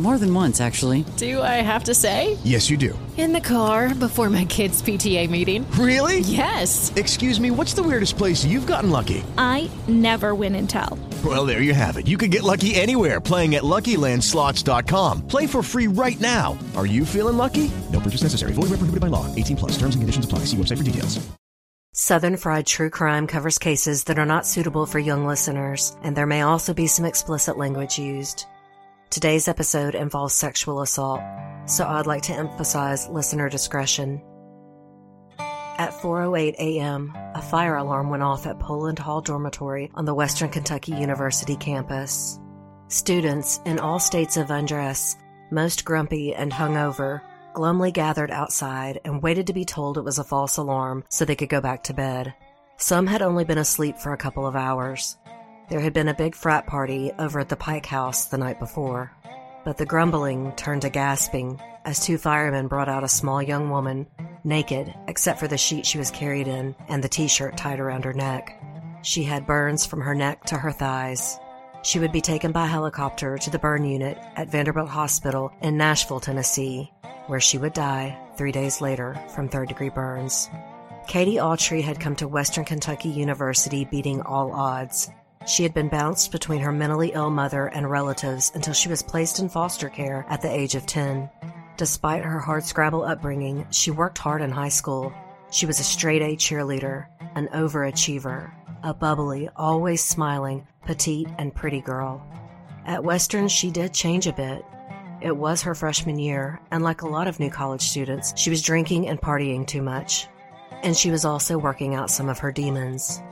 More than once, actually. Do I have to say? Yes, you do. In the car before my kids' PTA meeting. Really? Yes. Excuse me, what's the weirdest place you've gotten lucky? I never win and tell. Well, there you have it. You can get lucky anywhere playing at LuckyLandSlots.com. Play for free right now. Are you feeling lucky? No purchase necessary. Void where prohibited by law. 18 plus. Terms and conditions apply. See website for details. Southern Fried True Crime covers cases that are not suitable for young listeners, and there may also be some explicit language used. Today's episode involves sexual assault, so I'd like to emphasize listener discretion. At 4:08 a.m., a fire alarm went off at Poland Hall Dormitory on the Western Kentucky University campus. Students in all states of undress, most grumpy and hungover, glumly gathered outside and waited to be told it was a false alarm so they could go back to bed. Some had only been asleep for a couple of hours. There had been a big frat party over at the Pike House the night before, but the grumbling turned to gasping as two firemen brought out a small young woman, naked except for the sheet she was carried in and the t shirt tied around her neck. She had burns from her neck to her thighs. She would be taken by helicopter to the burn unit at Vanderbilt Hospital in Nashville, Tennessee, where she would die three days later from third degree burns. Katie Autry had come to Western Kentucky University beating all odds. She had been bounced between her mentally ill mother and relatives until she was placed in foster care at the age of 10. Despite her hard scrabble upbringing, she worked hard in high school. She was a straight A cheerleader, an overachiever, a bubbly, always smiling, petite, and pretty girl. At Western, she did change a bit. It was her freshman year, and like a lot of new college students, she was drinking and partying too much. And she was also working out some of her demons.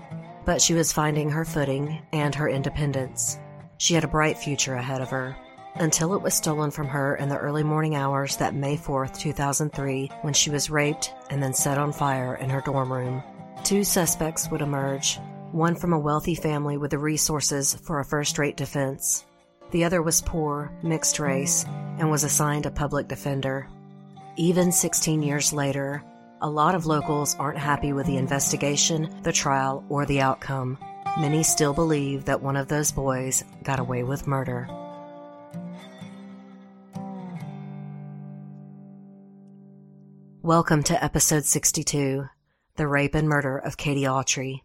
But she was finding her footing and her independence. She had a bright future ahead of her until it was stolen from her in the early morning hours that May 4th, 2003, when she was raped and then set on fire in her dorm room. Two suspects would emerge, one from a wealthy family with the resources for a first rate defense. The other was poor, mixed race, and was assigned a public defender. Even 16 years later, a lot of locals aren't happy with the investigation, the trial, or the outcome. Many still believe that one of those boys got away with murder. Welcome to episode 62 The Rape and Murder of Katie Autry.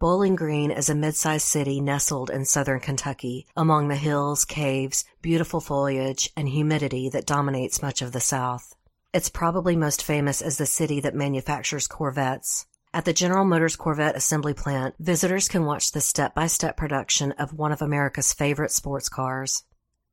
Bowling Green is a mid sized city nestled in southern Kentucky, among the hills, caves, beautiful foliage, and humidity that dominates much of the South. It's probably most famous as the city that manufactures Corvettes. At the General Motors Corvette assembly plant, visitors can watch the step by step production of one of America's favorite sports cars.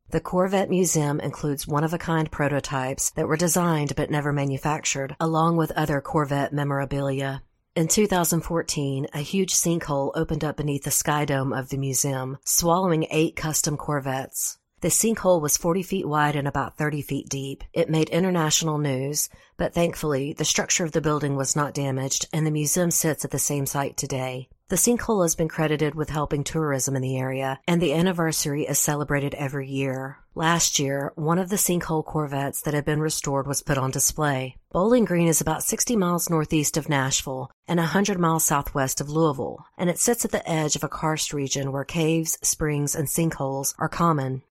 The Corvette Museum includes one of a kind prototypes that were designed but never manufactured, along with other Corvette memorabilia. In 2014, a huge sinkhole opened up beneath the sky dome of the museum, swallowing eight custom Corvettes. The sinkhole was 40 feet wide and about 30 feet deep. It made international news, but thankfully, the structure of the building was not damaged, and the museum sits at the same site today. The sinkhole has been credited with helping tourism in the area, and the anniversary is celebrated every year. Last year, one of the sinkhole Corvettes that had been restored was put on display. Bowling Green is about 60 miles northeast of Nashville and 100 miles southwest of Louisville, and it sits at the edge of a karst region where caves, springs, and sinkholes are common.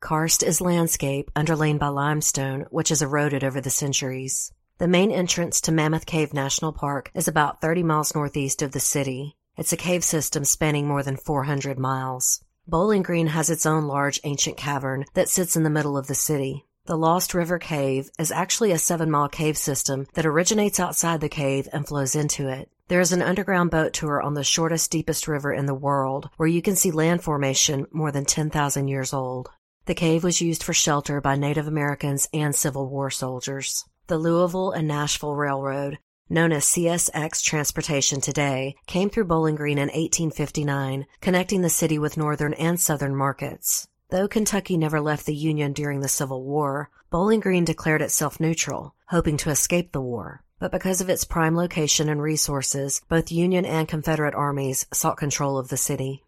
Karst is landscape underlain by limestone, which has eroded over the centuries. The main entrance to Mammoth Cave National Park is about 30 miles northeast of the city. It's a cave system spanning more than 400 miles. Bowling Green has its own large ancient cavern that sits in the middle of the city. The Lost River Cave is actually a seven mile cave system that originates outside the cave and flows into it. There is an underground boat tour on the shortest, deepest river in the world where you can see land formation more than 10,000 years old. The cave was used for shelter by Native Americans and Civil War soldiers. The Louisville and Nashville Railroad, known as CSX Transportation today, came through Bowling Green in 1859, connecting the city with northern and southern markets. Though Kentucky never left the Union during the Civil War, Bowling Green declared itself neutral, hoping to escape the war. But because of its prime location and resources, both Union and Confederate armies sought control of the city.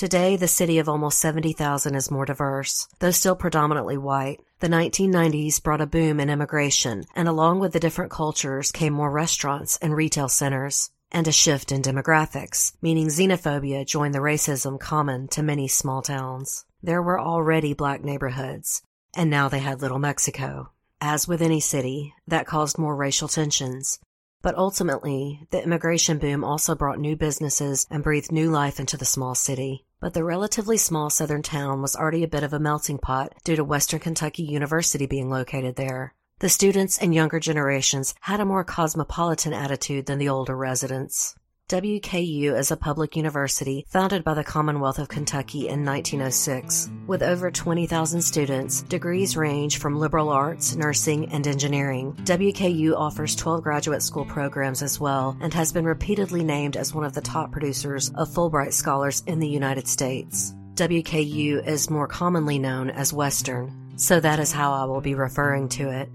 Today, the city of almost 70,000 is more diverse, though still predominantly white. The 1990s brought a boom in immigration, and along with the different cultures came more restaurants and retail centers, and a shift in demographics, meaning xenophobia joined the racism common to many small towns. There were already black neighborhoods, and now they had Little Mexico. As with any city, that caused more racial tensions. But ultimately, the immigration boom also brought new businesses and breathed new life into the small city. But the relatively small southern town was already a bit of a melting pot due to Western Kentucky University being located there. The students and younger generations had a more cosmopolitan attitude than the older residents. WKU is a public university founded by the Commonwealth of Kentucky in 1906. With over 20,000 students, degrees range from liberal arts, nursing, and engineering. WKU offers 12 graduate school programs as well and has been repeatedly named as one of the top producers of Fulbright scholars in the United States. WKU is more commonly known as Western, so that is how I will be referring to it.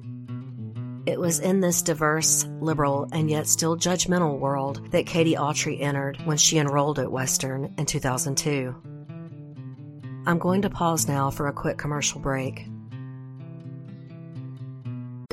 It was in this diverse, liberal, and yet still judgmental world that Katie Autry entered when she enrolled at Western in 2002. I'm going to pause now for a quick commercial break.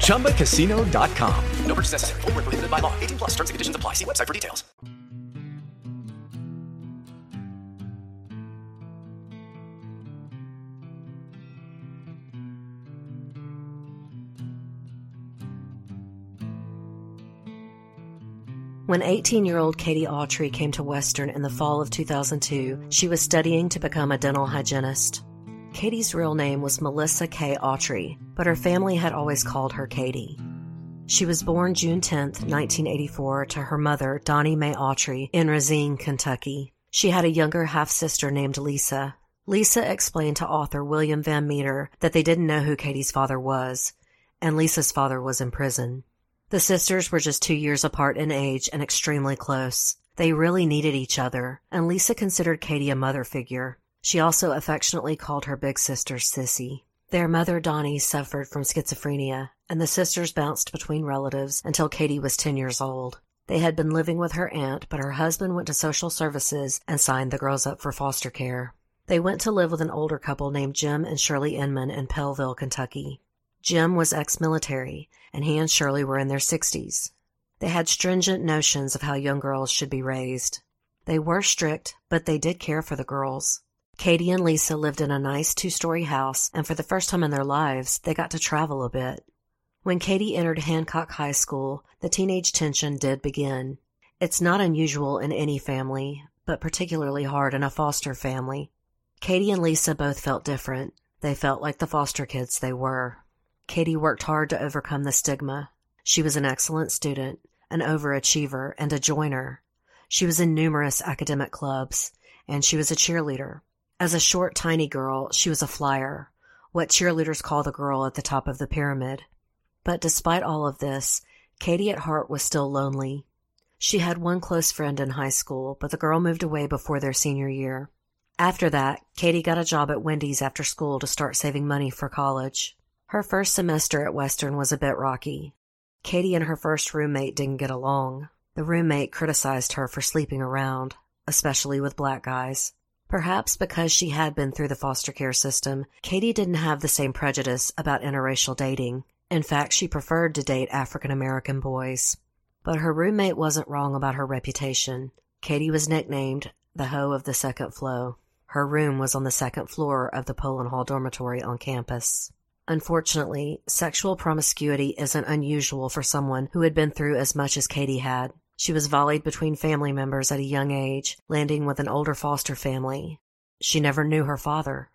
ChumbaCasino.com. No purchase necessary. Full prohibited by law. 18 plus terms and conditions apply. See website for details. When 18 year old Katie Autry came to Western in the fall of 2002, she was studying to become a dental hygienist. Katie's real name was Melissa K. Autry, but her family had always called her Katie. She was born June 10, 1984, to her mother, Donnie Mae Autry, in Racine, Kentucky. She had a younger half sister named Lisa. Lisa explained to author William Van Meter that they didn't know who Katie's father was, and Lisa's father was in prison. The sisters were just two years apart in age and extremely close. They really needed each other, and Lisa considered Katie a mother figure. She also affectionately called her big sister Sissy. Their mother, Donnie, suffered from schizophrenia, and the sisters bounced between relatives until Katie was 10 years old. They had been living with her aunt, but her husband went to social services and signed the girls up for foster care. They went to live with an older couple named Jim and Shirley Inman in Pellville, Kentucky. Jim was ex military, and he and Shirley were in their 60s. They had stringent notions of how young girls should be raised. They were strict, but they did care for the girls. Katie and Lisa lived in a nice two story house, and for the first time in their lives, they got to travel a bit. When Katie entered Hancock High School, the teenage tension did begin. It's not unusual in any family, but particularly hard in a foster family. Katie and Lisa both felt different. They felt like the foster kids they were. Katie worked hard to overcome the stigma. She was an excellent student, an overachiever, and a joiner. She was in numerous academic clubs, and she was a cheerleader. As a short, tiny girl, she was a flyer, what cheerleaders call the girl at the top of the pyramid. But despite all of this, Katie at heart was still lonely. She had one close friend in high school, but the girl moved away before their senior year. After that, Katie got a job at Wendy's after school to start saving money for college. Her first semester at Western was a bit rocky. Katie and her first roommate didn't get along. The roommate criticized her for sleeping around, especially with black guys. Perhaps because she had been through the foster care system, Katie didn't have the same prejudice about interracial dating. In fact, she preferred to date African American boys. But her roommate wasn't wrong about her reputation. Katie was nicknamed the hoe of the second flow. Her room was on the second floor of the Poland Hall dormitory on campus. Unfortunately, sexual promiscuity isn't unusual for someone who had been through as much as Katie had. She was volleyed between family members at a young age, landing with an older foster family. She never knew her father.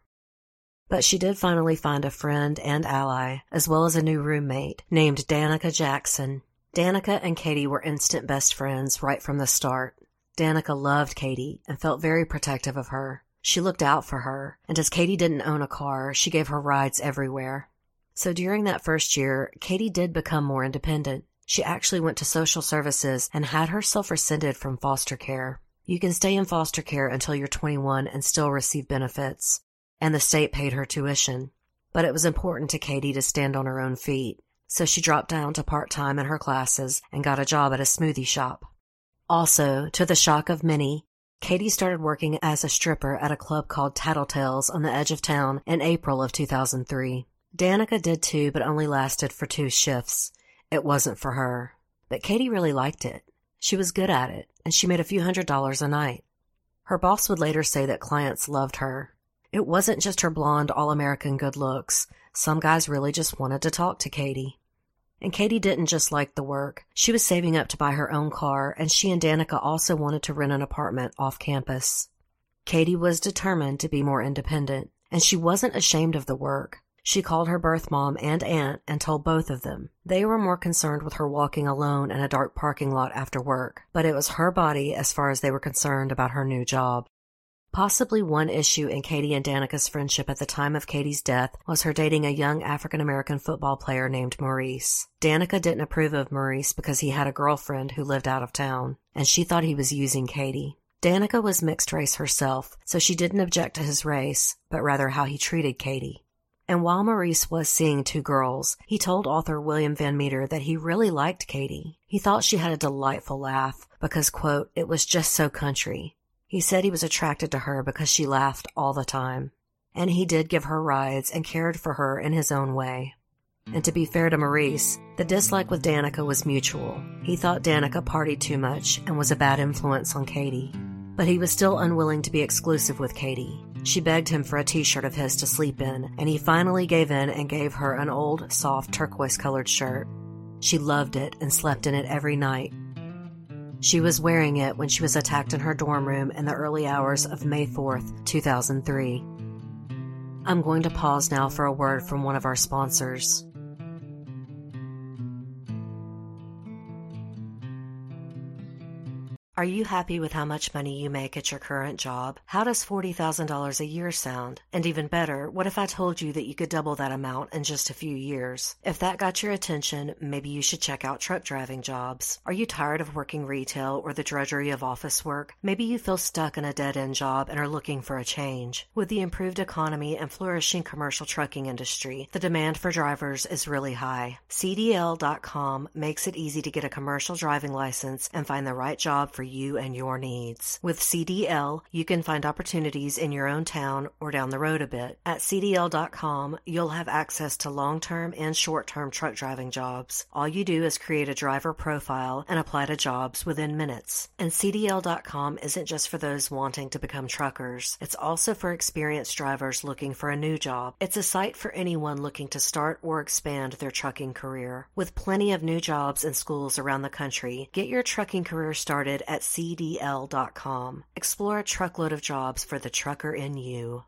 But she did finally find a friend and ally, as well as a new roommate, named Danica Jackson. Danica and Katie were instant best friends right from the start. Danica loved Katie and felt very protective of her. She looked out for her, and as Katie didn't own a car, she gave her rides everywhere. So during that first year, Katie did become more independent. She actually went to social services and had herself rescinded from foster care. You can stay in foster care until you're 21 and still receive benefits, and the state paid her tuition. But it was important to Katie to stand on her own feet, so she dropped down to part time in her classes and got a job at a smoothie shop. Also, to the shock of many, Katie started working as a stripper at a club called Tattletales on the edge of town in April of 2003. Danica did too, but only lasted for two shifts. It wasn't for her. But Katie really liked it. She was good at it, and she made a few hundred dollars a night. Her boss would later say that clients loved her. It wasn't just her blonde, all American good looks. Some guys really just wanted to talk to Katie. And Katie didn't just like the work. She was saving up to buy her own car, and she and Danica also wanted to rent an apartment off campus. Katie was determined to be more independent, and she wasn't ashamed of the work. She called her birth mom and aunt and told both of them. They were more concerned with her walking alone in a dark parking lot after work, but it was her body as far as they were concerned about her new job. Possibly one issue in Katie and Danica's friendship at the time of Katie's death was her dating a young African American football player named Maurice. Danica didn't approve of Maurice because he had a girlfriend who lived out of town, and she thought he was using Katie. Danica was mixed race herself, so she didn't object to his race, but rather how he treated Katie. And while Maurice was seeing two girls, he told author William Van Meter that he really liked Katie. He thought she had a delightful laugh because, quote, it was just so country. He said he was attracted to her because she laughed all the time. And he did give her rides and cared for her in his own way. And to be fair to Maurice, the dislike with Danica was mutual. He thought Danica partied too much and was a bad influence on Katie. But he was still unwilling to be exclusive with Katie. She begged him for a t shirt of his to sleep in, and he finally gave in and gave her an old, soft turquoise colored shirt. She loved it and slept in it every night. She was wearing it when she was attacked in her dorm room in the early hours of May 4th, 2003. I'm going to pause now for a word from one of our sponsors. Are you happy with how much money you make at your current job? How does $40,000 a year sound? And even better, what if I told you that you could double that amount in just a few years? If that got your attention, maybe you should check out truck driving jobs. Are you tired of working retail or the drudgery of office work? Maybe you feel stuck in a dead end job and are looking for a change. With the improved economy and flourishing commercial trucking industry, the demand for drivers is really high. CDL.com makes it easy to get a commercial driving license and find the right job for you and your needs. With CDL, you can find opportunities in your own town or down the road a bit. At CDL.com, you'll have access to long term and short term truck driving jobs. All you do is create a driver profile and apply to jobs within minutes. And CDL.com isn't just for those wanting to become truckers, it's also for experienced drivers looking for a new job. It's a site for anyone looking to start or expand their trucking career. With plenty of new jobs and schools around the country, get your trucking career started at At cdl.com. Explore a truckload of jobs for the trucker in you.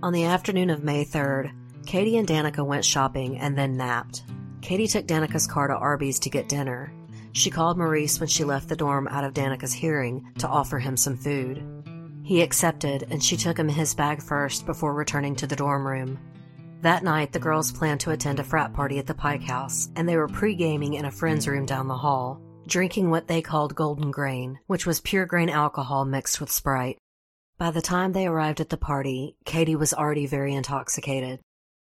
On the afternoon of May 3rd, Katie and Danica went shopping and then napped. Katie took Danica's car to Arby's to get dinner. She called Maurice when she left the dorm out of Danica's hearing to offer him some food. He accepted, and she took him his bag first before returning to the dorm room. That night, the girls planned to attend a frat party at the Pike House, and they were pre gaming in a friend's room down the hall, drinking what they called golden grain, which was pure grain alcohol mixed with Sprite. By the time they arrived at the party, Katie was already very intoxicated.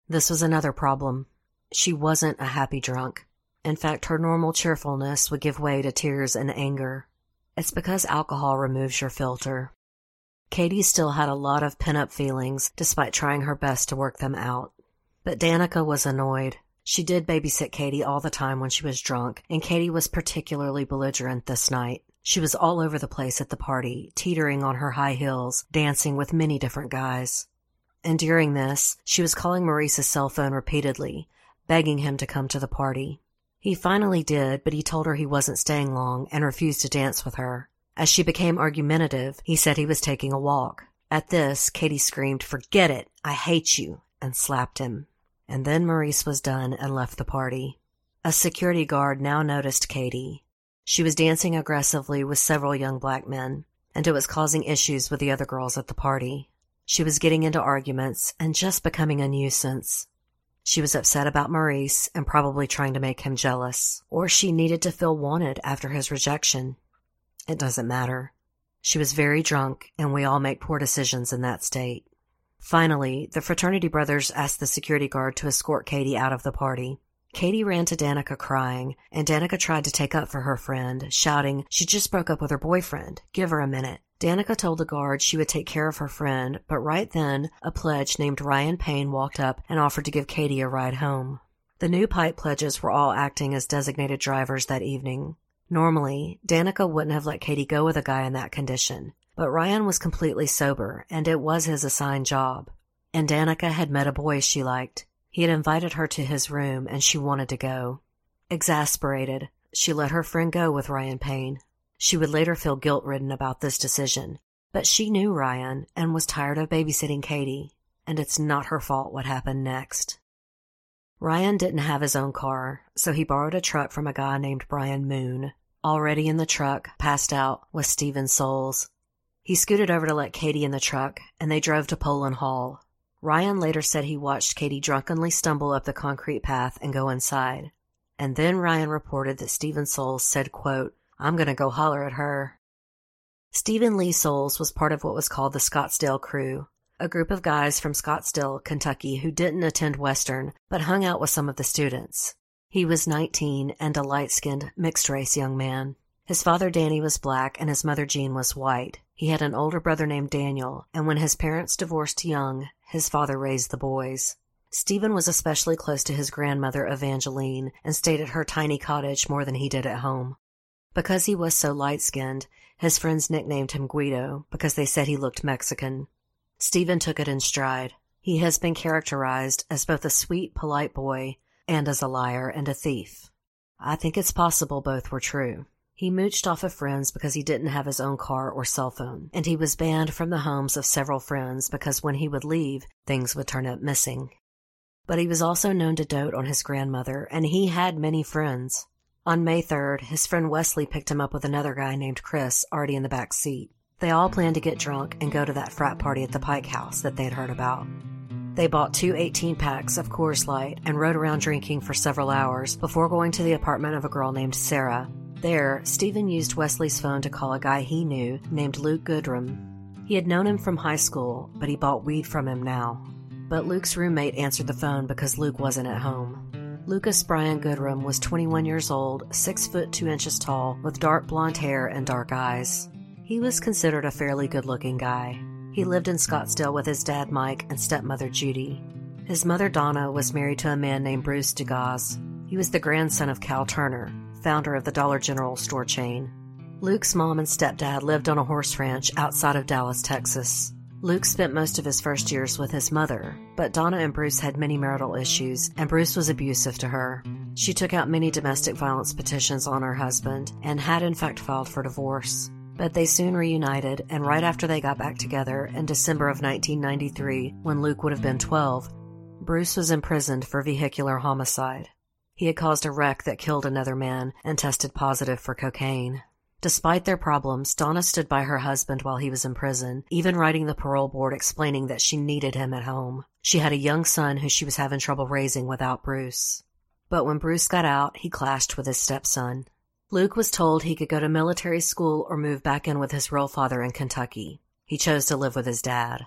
This was another problem. She wasn't a happy drunk. In fact, her normal cheerfulness would give way to tears and anger. It's because alcohol removes your filter. Katie still had a lot of pent up feelings despite trying her best to work them out. But Danica was annoyed. She did babysit Katie all the time when she was drunk, and Katie was particularly belligerent this night. She was all over the place at the party, teetering on her high heels, dancing with many different guys. And during this, she was calling Maurice's cell phone repeatedly, begging him to come to the party. He finally did, but he told her he wasn't staying long and refused to dance with her. As she became argumentative, he said he was taking a walk. At this, Katie screamed, Forget it! I hate you! and slapped him. And then Maurice was done and left the party. A security guard now noticed Katie. She was dancing aggressively with several young black men, and it was causing issues with the other girls at the party. She was getting into arguments and just becoming a nuisance. She was upset about Maurice and probably trying to make him jealous, or she needed to feel wanted after his rejection. It doesn't matter. She was very drunk, and we all make poor decisions in that state. Finally, the fraternity brothers asked the security guard to escort Katie out of the party. Katie ran to Danica crying, and Danica tried to take up for her friend, shouting, She just broke up with her boyfriend. Give her a minute. Danica told the guard she would take care of her friend, but right then, a pledge named Ryan Payne walked up and offered to give Katie a ride home. The new Pike pledges were all acting as designated drivers that evening. Normally, Danica wouldn't have let Katie go with a guy in that condition, but Ryan was completely sober, and it was his assigned job. And Danica had met a boy she liked. He had invited her to his room, and she wanted to go. Exasperated, she let her friend go with Ryan Payne. She would later feel guilt ridden about this decision, but she knew Ryan and was tired of babysitting Katie, and it's not her fault what happened next. Ryan didn't have his own car, so he borrowed a truck from a guy named Brian Moon. Already in the truck, passed out, was Stephen Soules. He scooted over to let Katie in the truck, and they drove to Poland Hall. Ryan later said he watched Katie drunkenly stumble up the concrete path and go inside. And then Ryan reported that Stephen Soules said, quote, I'm going to go holler at her. Stephen Lee Soules was part of what was called the Scottsville Crew, a group of guys from Scottsville, Kentucky who didn't attend Western but hung out with some of the students. He was 19 and a light skinned, mixed race young man. His father Danny was black and his mother Jean was white. He had an older brother named Daniel, and when his parents divorced young, his father raised the boys. Stephen was especially close to his grandmother Evangeline and stayed at her tiny cottage more than he did at home. Because he was so light skinned, his friends nicknamed him Guido because they said he looked Mexican. Stephen took it in stride. He has been characterized as both a sweet, polite boy and as a liar and a thief. I think it's possible both were true. He mooched off of friends because he didn't have his own car or cell phone, and he was banned from the homes of several friends because when he would leave, things would turn up missing. But he was also known to dote on his grandmother, and he had many friends. On May 3rd, his friend Wesley picked him up with another guy named Chris already in the back seat. They all planned to get drunk and go to that frat party at the Pike House that they had heard about. They bought two 18 packs of Coors Light and rode around drinking for several hours before going to the apartment of a girl named Sarah. There, Stephen used Wesley's phone to call a guy he knew named Luke Goodrum. He had known him from high school, but he bought weed from him now. But Luke's roommate answered the phone because Luke wasn't at home. Lucas Brian Goodrum was 21 years old, 6 foot 2 inches tall, with dark blonde hair and dark eyes. He was considered a fairly good looking guy. He lived in Scottsville with his dad Mike and stepmother Judy. His mother Donna was married to a man named Bruce DeGaz. He was the grandson of Cal Turner, founder of the Dollar General store chain. Luke's mom and stepdad lived on a horse ranch outside of Dallas, Texas. Luke spent most of his first years with his mother, but Donna and Bruce had many marital issues, and Bruce was abusive to her. She took out many domestic violence petitions on her husband and had in fact filed for divorce. But they soon reunited, and right after they got back together in December of 1993, when Luke would have been 12, Bruce was imprisoned for vehicular homicide. He had caused a wreck that killed another man and tested positive for cocaine. Despite their problems, Donna stood by her husband while he was in prison, even writing the parole board explaining that she needed him at home. She had a young son who she was having trouble raising without Bruce. But when Bruce got out, he clashed with his stepson. Luke was told he could go to military school or move back in with his real father in Kentucky. He chose to live with his dad.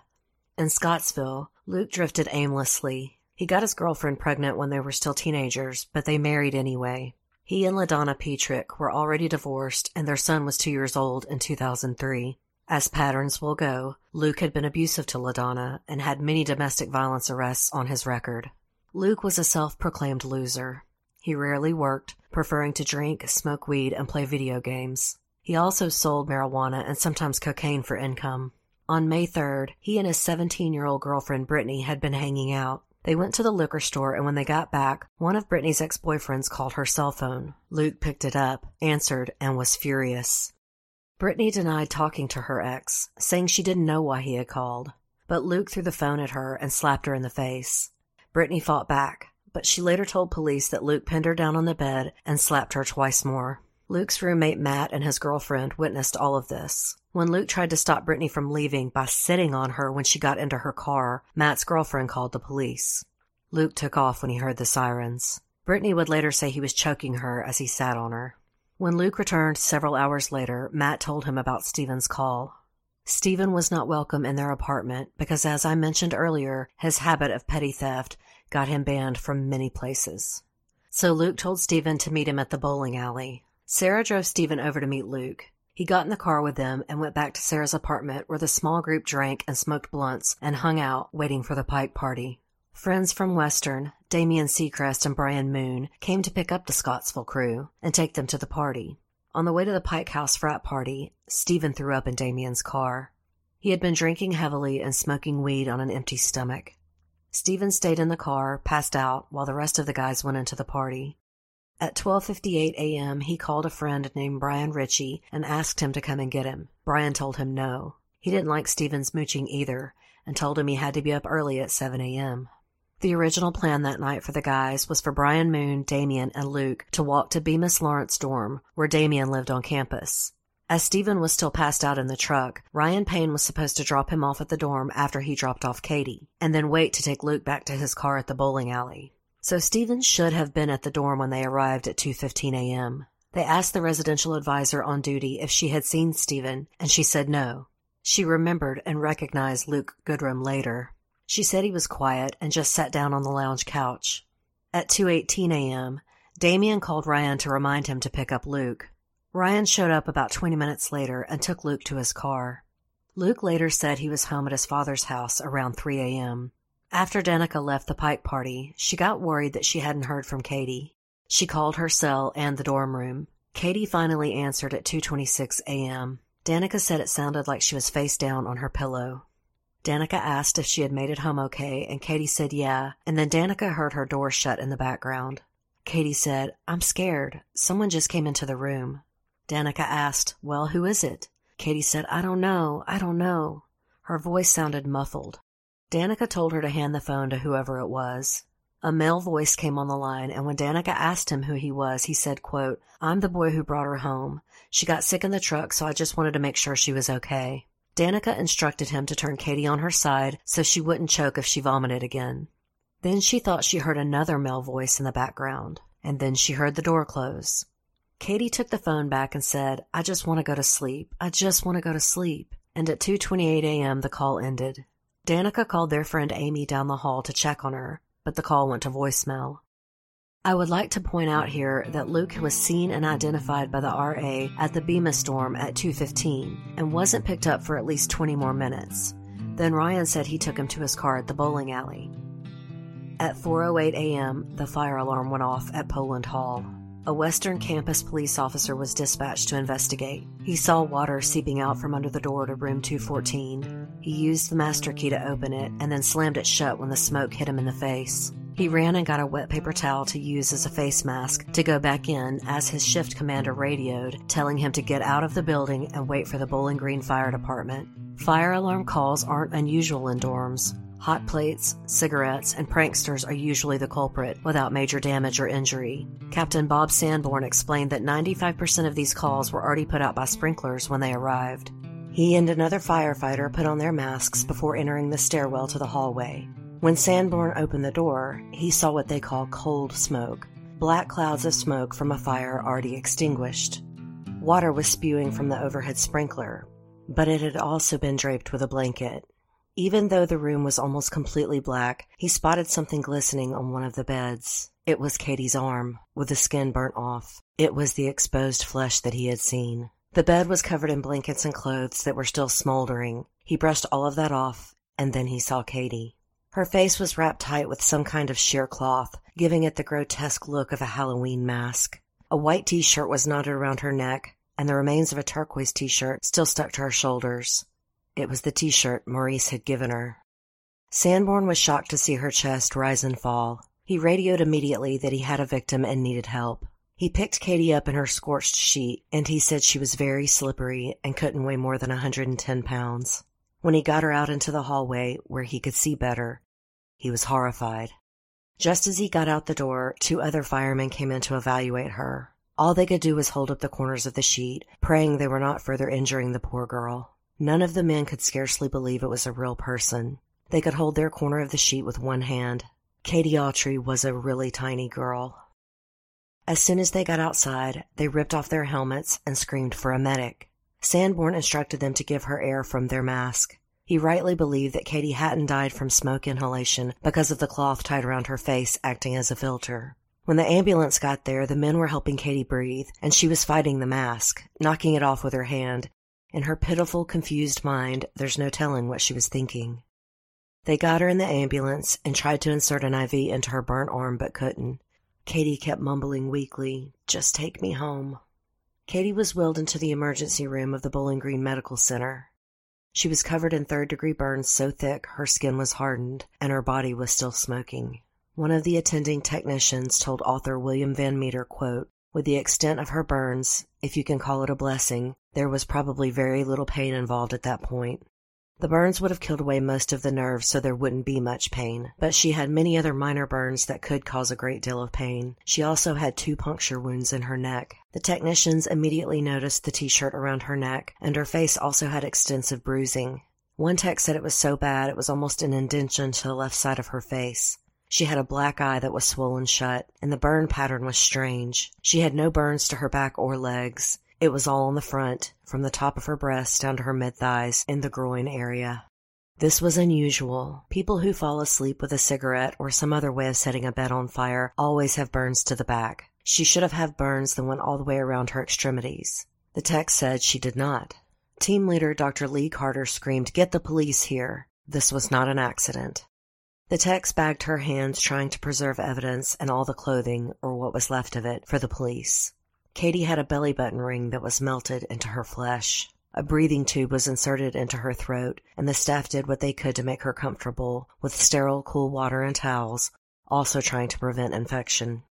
In Scottsville, Luke drifted aimlessly. He got his girlfriend pregnant when they were still teenagers, but they married anyway. He and LaDonna Petrick were already divorced, and their son was two years old in 2003. As patterns will go, Luke had been abusive to LaDonna and had many domestic violence arrests on his record. Luke was a self proclaimed loser. He rarely worked, preferring to drink, smoke weed, and play video games. He also sold marijuana and sometimes cocaine for income. On May 3rd, he and his 17 year old girlfriend Brittany had been hanging out. They went to the liquor store, and when they got back, one of Brittany's ex boyfriends called her cell phone. Luke picked it up, answered, and was furious. Brittany denied talking to her ex, saying she didn't know why he had called. But Luke threw the phone at her and slapped her in the face. Brittany fought back, but she later told police that Luke pinned her down on the bed and slapped her twice more. Luke's roommate Matt and his girlfriend witnessed all of this. When Luke tried to stop Brittany from leaving by sitting on her when she got into her car, Matt's girlfriend called the police. Luke took off when he heard the sirens. Brittany would later say he was choking her as he sat on her. When Luke returned several hours later, Matt told him about Stephen's call. Stephen was not welcome in their apartment because, as I mentioned earlier, his habit of petty theft got him banned from many places. So Luke told Stephen to meet him at the bowling alley. Sarah drove Stephen over to meet Luke. He got in the car with them and went back to Sarah's apartment where the small group drank and smoked blunts and hung out waiting for the Pike party. Friends from Western, Damian Seacrest and Brian Moon, came to pick up the Scottsville crew and take them to the party. On the way to the Pike House frat party, Stephen threw up in Damian's car. He had been drinking heavily and smoking weed on an empty stomach. Stephen stayed in the car, passed out, while the rest of the guys went into the party. At 12:58 a.m., he called a friend named Brian Ritchie and asked him to come and get him. Brian told him no. He didn't like Stephen's mooching either and told him he had to be up early at 7 a.m. The original plan that night for the guys was for Brian Moon, Damian, and Luke to walk to Bemis Lawrence dorm, where Damian lived on campus. As Stephen was still passed out in the truck, Ryan Payne was supposed to drop him off at the dorm after he dropped off Katie, and then wait to take Luke back to his car at the bowling alley. So Stephen should have been at the dorm when they arrived at 2:15 a.m. They asked the residential advisor on duty if she had seen Stephen, and she said no. She remembered and recognized Luke Goodrum later. She said he was quiet and just sat down on the lounge couch. At 2:18 a.m., Damien called Ryan to remind him to pick up Luke. Ryan showed up about 20 minutes later and took Luke to his car. Luke later said he was home at his father's house around 3 a.m. After Danica left the Pike party, she got worried that she hadn't heard from Katie. She called her cell and the dorm room. Katie finally answered at 2:26 a.m. Danica said it sounded like she was face down on her pillow. Danica asked if she had made it home okay, and Katie said yeah, and then Danica heard her door shut in the background. Katie said, I'm scared. Someone just came into the room. Danica asked, Well, who is it? Katie said, I don't know. I don't know. Her voice sounded muffled. Danica told her to hand the phone to whoever it was. A male voice came on the line, and when Danica asked him who he was, he said, quote, I'm the boy who brought her home. She got sick in the truck, so I just wanted to make sure she was okay. Danica instructed him to turn Katie on her side so she wouldn't choke if she vomited again. Then she thought she heard another male voice in the background, and then she heard the door close. Katie took the phone back and said, I just want to go to sleep. I just want to go to sleep. And at 2:28 a.m. the call ended. Danica called their friend Amy down the hall to check on her, but the call went to voicemail. I would like to point out here that Luke was seen and identified by the RA at the Bemis dorm at 2:15 and wasn't picked up for at least 20 more minutes. Then Ryan said he took him to his car at the bowling alley. At 4:08 a.m., the fire alarm went off at Poland Hall. A Western campus police officer was dispatched to investigate. He saw water seeping out from under the door to room 214. He used the master key to open it and then slammed it shut when the smoke hit him in the face. He ran and got a wet paper towel to use as a face mask to go back in as his shift commander radioed, telling him to get out of the building and wait for the Bowling Green Fire Department. Fire alarm calls aren't unusual in dorms. Hot plates, cigarettes, and pranksters are usually the culprit without major damage or injury. Captain Bob Sanborn explained that 95% of these calls were already put out by sprinklers when they arrived. He and another firefighter put on their masks before entering the stairwell to the hallway. When Sanborn opened the door, he saw what they call cold smoke black clouds of smoke from a fire already extinguished. Water was spewing from the overhead sprinkler, but it had also been draped with a blanket. Even though the room was almost completely black, he spotted something glistening on one of the beds. It was Katie's arm, with the skin burnt off. It was the exposed flesh that he had seen. The bed was covered in blankets and clothes that were still smoldering. He brushed all of that off, and then he saw Katie. Her face was wrapped tight with some kind of sheer cloth, giving it the grotesque look of a Halloween mask. A white t shirt was knotted around her neck, and the remains of a turquoise t shirt still stuck to her shoulders. It was the t shirt Maurice had given her. Sanborn was shocked to see her chest rise and fall. He radioed immediately that he had a victim and needed help. He picked Katie up in her scorched sheet, and he said she was very slippery and couldn't weigh more than a 110 pounds. When he got her out into the hallway where he could see better, he was horrified. Just as he got out the door, two other firemen came in to evaluate her. All they could do was hold up the corners of the sheet, praying they were not further injuring the poor girl. None of the men could scarcely believe it was a real person. They could hold their corner of the sheet with one hand. Katie Autry was a really tiny girl. As soon as they got outside, they ripped off their helmets and screamed for a medic. Sanborn instructed them to give her air from their mask. He rightly believed that Katie hadn't died from smoke inhalation because of the cloth tied around her face acting as a filter. When the ambulance got there, the men were helping Katie breathe, and she was fighting the mask, knocking it off with her hand in her pitiful, confused mind, there's no telling what she was thinking. They got her in the ambulance and tried to insert an IV into her burnt arm but couldn't. Katie kept mumbling weakly, Just take me home. Katie was wheeled into the emergency room of the Bowling Green Medical Center. She was covered in third degree burns so thick her skin was hardened and her body was still smoking. One of the attending technicians told author William Van Meter, quote, with the extent of her burns, if you can call it a blessing, there was probably very little pain involved at that point. The burns would have killed away most of the nerves so there wouldn't be much pain, but she had many other minor burns that could cause a great deal of pain. She also had two puncture wounds in her neck. The technicians immediately noticed the t-shirt around her neck, and her face also had extensive bruising. One tech said it was so bad it was almost an indentation to the left side of her face. She had a black eye that was swollen shut, and the burn pattern was strange. She had no burns to her back or legs. It was all on the front, from the top of her breast down to her mid thighs in the groin area. This was unusual. People who fall asleep with a cigarette or some other way of setting a bed on fire always have burns to the back. She should have had burns that went all the way around her extremities. The text said she did not. Team leader Dr. Lee Carter screamed, Get the police here. This was not an accident. The text bagged her hands trying to preserve evidence and all the clothing, or what was left of it, for the police. Katie had a belly button ring that was melted into her flesh. A breathing tube was inserted into her throat, and the staff did what they could to make her comfortable with sterile cool water and towels, also trying to prevent infection.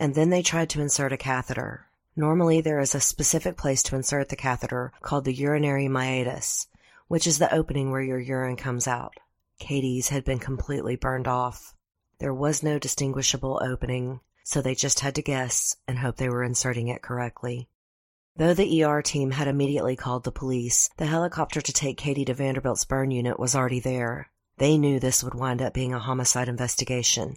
And then they tried to insert a catheter. Normally, there is a specific place to insert the catheter called the urinary meatus, which is the opening where your urine comes out. Katie's had been completely burned off. There was no distinguishable opening, so they just had to guess and hope they were inserting it correctly. Though the ER team had immediately called the police, the helicopter to take Katie to Vanderbilt's burn unit was already there. They knew this would wind up being a homicide investigation.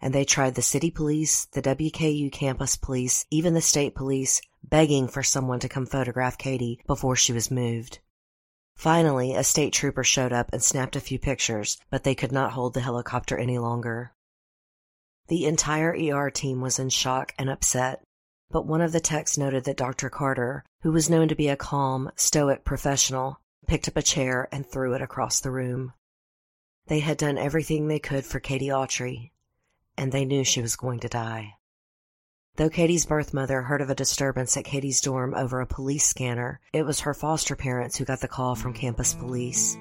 And they tried the city police, the WKU campus police, even the state police, begging for someone to come photograph Katie before she was moved. Finally, a state trooper showed up and snapped a few pictures, but they could not hold the helicopter any longer. The entire ER team was in shock and upset, but one of the techs noted that Dr. Carter, who was known to be a calm, stoic professional, picked up a chair and threw it across the room. They had done everything they could for Katie Autry, and they knew she was going to die. Though Katie's birth mother heard of a disturbance at Katie's dorm over a police scanner, it was her foster parents who got the call from campus police.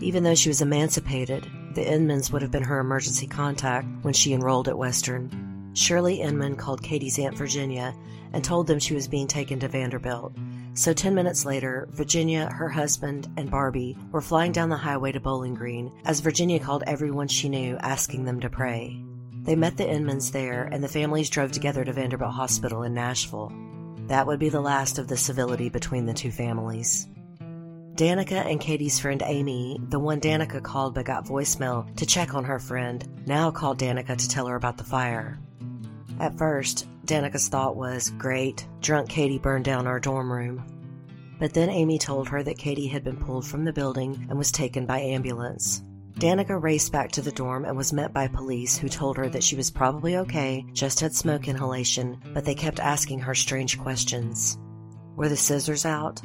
Even though she was emancipated, the Inmans would have been her emergency contact when she enrolled at Western. Shirley Inman called Katie's Aunt Virginia and told them she was being taken to Vanderbilt, So, 10 minutes later, Virginia, her husband, and Barbie were flying down the highway to Bowling Green as Virginia called everyone she knew, asking them to pray. They met the Inmans there, and the families drove together to Vanderbilt Hospital in Nashville. That would be the last of the civility between the two families. Danica and Katie's friend Amy, the one Danica called but got voicemail to check on her friend, now called Danica to tell her about the fire. At first, Danica's thought was, great, drunk Katie burned down our dorm room. But then Amy told her that Katie had been pulled from the building and was taken by ambulance. Danica raced back to the dorm and was met by police who told her that she was probably okay, just had smoke inhalation, but they kept asking her strange questions. Were the scissors out?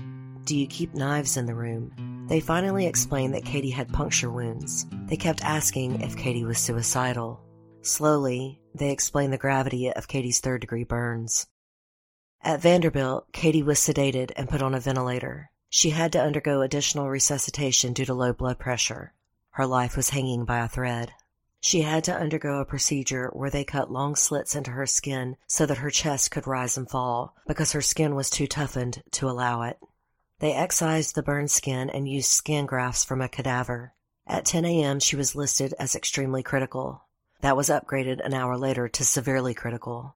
Do you keep knives in the room? They finally explained that Katie had puncture wounds. They kept asking if Katie was suicidal. Slowly, they explained the gravity of Katie's third degree burns. At Vanderbilt, Katie was sedated and put on a ventilator. She had to undergo additional resuscitation due to low blood pressure. Her life was hanging by a thread. She had to undergo a procedure where they cut long slits into her skin so that her chest could rise and fall because her skin was too toughened to allow it. They excised the burned skin and used skin grafts from a cadaver. At 10 a.m., she was listed as extremely critical. That was upgraded an hour later to severely critical.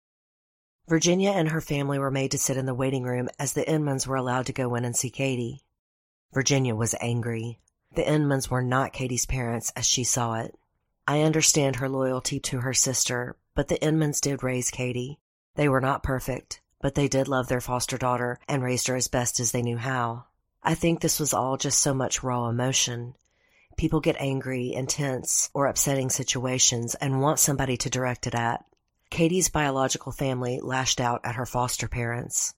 Virginia and her family were made to sit in the waiting room as the Inmans were allowed to go in and see Katie. Virginia was angry. The Inmans were not Katie's parents as she saw it. I understand her loyalty to her sister, but the Inmans did raise Katie. They were not perfect, but they did love their foster daughter and raised her as best as they knew how. I think this was all just so much raw emotion. People get angry, intense, or upsetting situations and want somebody to direct it at. Katie's biological family lashed out at her foster parents.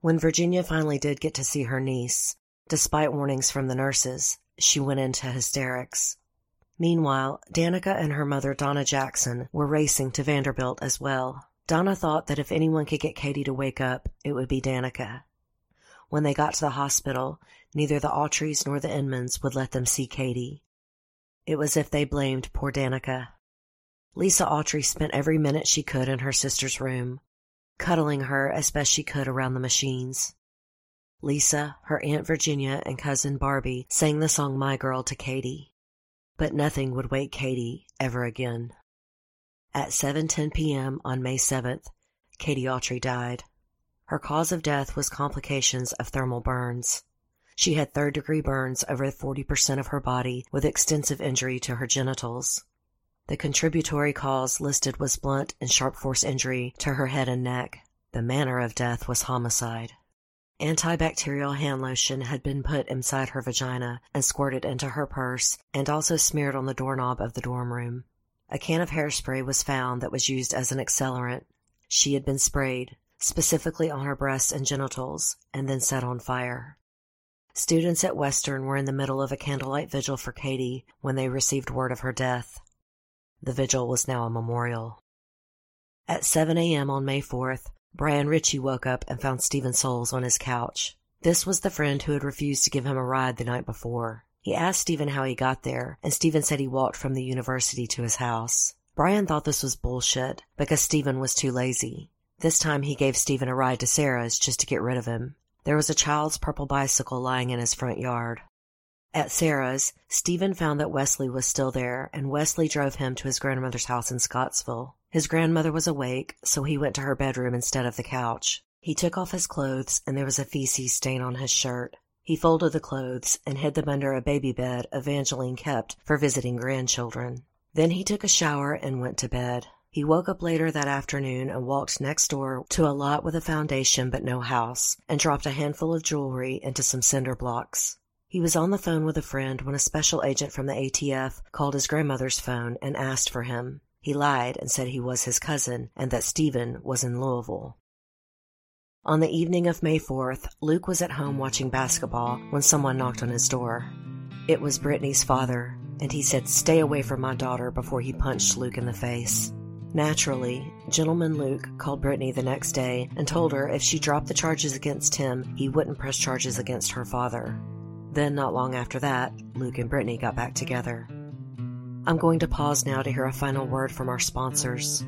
When Virginia finally did get to see her niece, despite warnings from the nurses, she went into hysterics. Meanwhile, Danica and her mother, Donna Jackson, were racing to Vanderbilt as well. Donna thought that if anyone could get Katie to wake up, it would be Danica. When they got to the hospital, neither the Autrys nor the Inmans would let them see Katie. It was if they blamed poor Danica. Lisa Autry spent every minute she could in her sister's room, cuddling her as best she could around the machines. Lisa, her Aunt Virginia, and cousin Barbie sang the song My Girl to Katie. But nothing would wake Katie ever again. At 7:10 p.m. on May 7th, Katie Autry died. Her cause of death was complications of thermal burns. She had third degree burns over 40% of her body with extensive injury to her genitals. The contributory cause listed was blunt and sharp force injury to her head and neck. The manner of death was homicide. Antibacterial hand lotion had been put inside her vagina and squirted into her purse and also smeared on the doorknob of the dorm room. A can of hairspray was found that was used as an accelerant. She had been sprayed, specifically on her breasts and genitals, and then set on fire. Students at Western were in the middle of a candlelight vigil for Katie when they received word of her death. The vigil was now a memorial. At 7 a.m. on May 4th, Brian Ritchie woke up and found Stephen Soules on his couch. This was the friend who had refused to give him a ride the night before. He asked Stephen how he got there, and Stephen said he walked from the university to his house. Brian thought this was bullshit because Stephen was too lazy. This time he gave Stephen a ride to Sarah's just to get rid of him. There was a child's purple bicycle lying in his front yard. At Sarah's, Stephen found that Wesley was still there, and Wesley drove him to his grandmother's house in Scottsville. His grandmother was awake, so he went to her bedroom instead of the couch. He took off his clothes, and there was a feces stain on his shirt. He folded the clothes and hid them under a baby bed Evangeline kept for visiting grandchildren. Then he took a shower and went to bed. He woke up later that afternoon and walked next door to a lot with a foundation but no house, and dropped a handful of jewelry into some cinder blocks. He was on the phone with a friend when a special agent from the ATF called his grandmother's phone and asked for him. He lied and said he was his cousin and that Stephen was in Louisville. On the evening of May 4th, Luke was at home watching basketball when someone knocked on his door. It was Brittany's father, and he said, Stay away from my daughter before he punched Luke in the face. Naturally, Gentleman Luke called Brittany the next day and told her if she dropped the charges against him, he wouldn't press charges against her father. Then, not long after that, Luke and Brittany got back together. I'm going to pause now to hear a final word from our sponsors.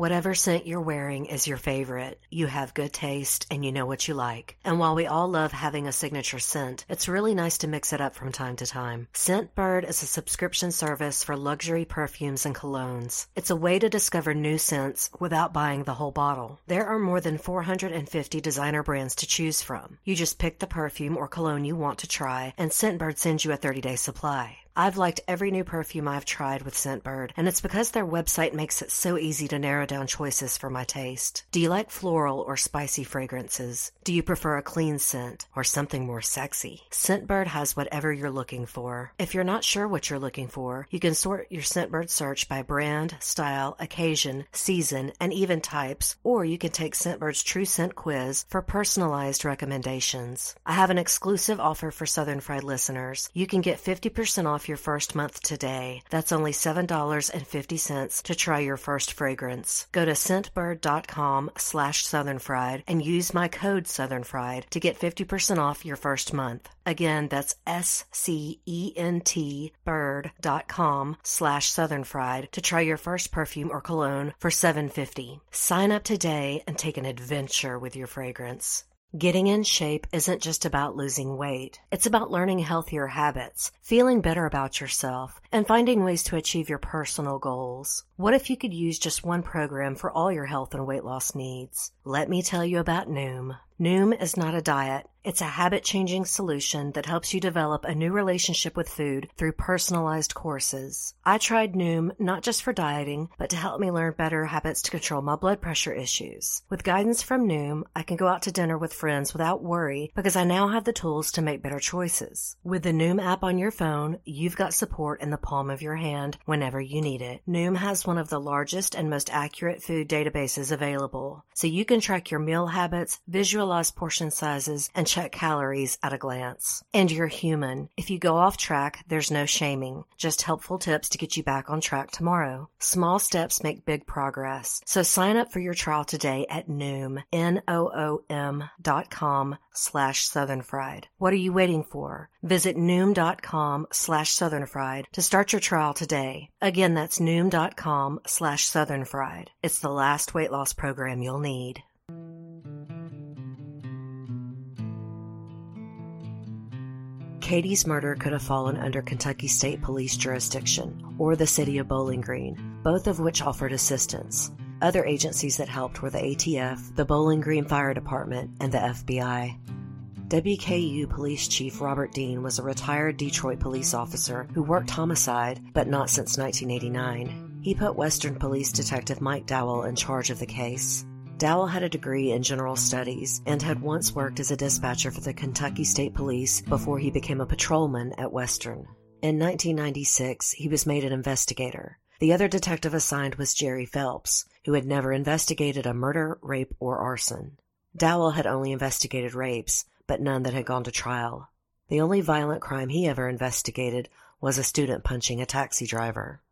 Whatever scent you're wearing is your favorite. You have good taste and you know what you like. And while we all love having a signature scent, it's really nice to mix it up from time to time. Scentbird is a subscription service for luxury perfumes and colognes. It's a way to discover new scents without buying the whole bottle. There are more than 450 designer brands to choose from. You just pick the perfume or cologne you want to try, and Scentbird sends you a 30 day supply. I've liked every new perfume I've tried with Scentbird, and it's because their website makes it so easy to narrow down choices for my taste. Do you like floral or spicy fragrances? Do you prefer a clean scent or something more sexy? Scentbird has whatever you're looking for. If you're not sure what you're looking for, you can sort your Scentbird search by brand, style, occasion, season, and even types, or you can take Scentbird's True Scent quiz for personalized recommendations. I have an exclusive offer for Southern Fried listeners. You can get 50% off your first month today. That's only $7.50 to try your first fragrance. Go to scentbird.com slash southernfried and use my code southernfried to get 50% off your first month. Again, that's S-C-E-N-T bird.com slash southernfried to try your first perfume or cologne for $7.50. Sign up today and take an adventure with your fragrance. Getting in shape isn't just about losing weight. It's about learning healthier habits, feeling better about yourself, and finding ways to achieve your personal goals. What if you could use just one program for all your health and weight loss needs? Let me tell you about Noom. Noom is not a diet. It's a habit changing solution that helps you develop a new relationship with food through personalized courses. I tried Noom not just for dieting, but to help me learn better habits to control my blood pressure issues. With guidance from Noom, I can go out to dinner with friends without worry because I now have the tools to make better choices. With the Noom app on your phone, you've got support in the palm of your hand whenever you need it. Noom has one of the largest and most accurate food databases available, so you can track your meal habits, visualize portion sizes, and check calories at a glance. And you're human. If you go off track, there's no shaming, just helpful tips to get you back on track tomorrow. Small steps make big progress. So sign up for your trial today at Noom, N-O-O-M dot com slash Southern Fried. What are you waiting for? Visit Noom.com slash Southern Fried to start your trial today. Again, that's Noom.com slash Southern Fried. It's the last weight loss program you'll need. Katie's murder could have fallen under Kentucky State Police jurisdiction or the city of Bowling Green, both of which offered assistance. Other agencies that helped were the ATF, the Bowling Green Fire Department, and the FBI. WKU Police Chief Robert Dean was a retired Detroit police officer who worked homicide, but not since 1989. He put Western Police Detective Mike Dowell in charge of the case. Dowell had a degree in general studies and had once worked as a dispatcher for the Kentucky State Police before he became a patrolman at Western. In 1996, he was made an investigator. The other detective assigned was Jerry Phelps, who had never investigated a murder, rape, or arson. Dowell had only investigated rapes, but none that had gone to trial. The only violent crime he ever investigated was a student punching a taxi driver.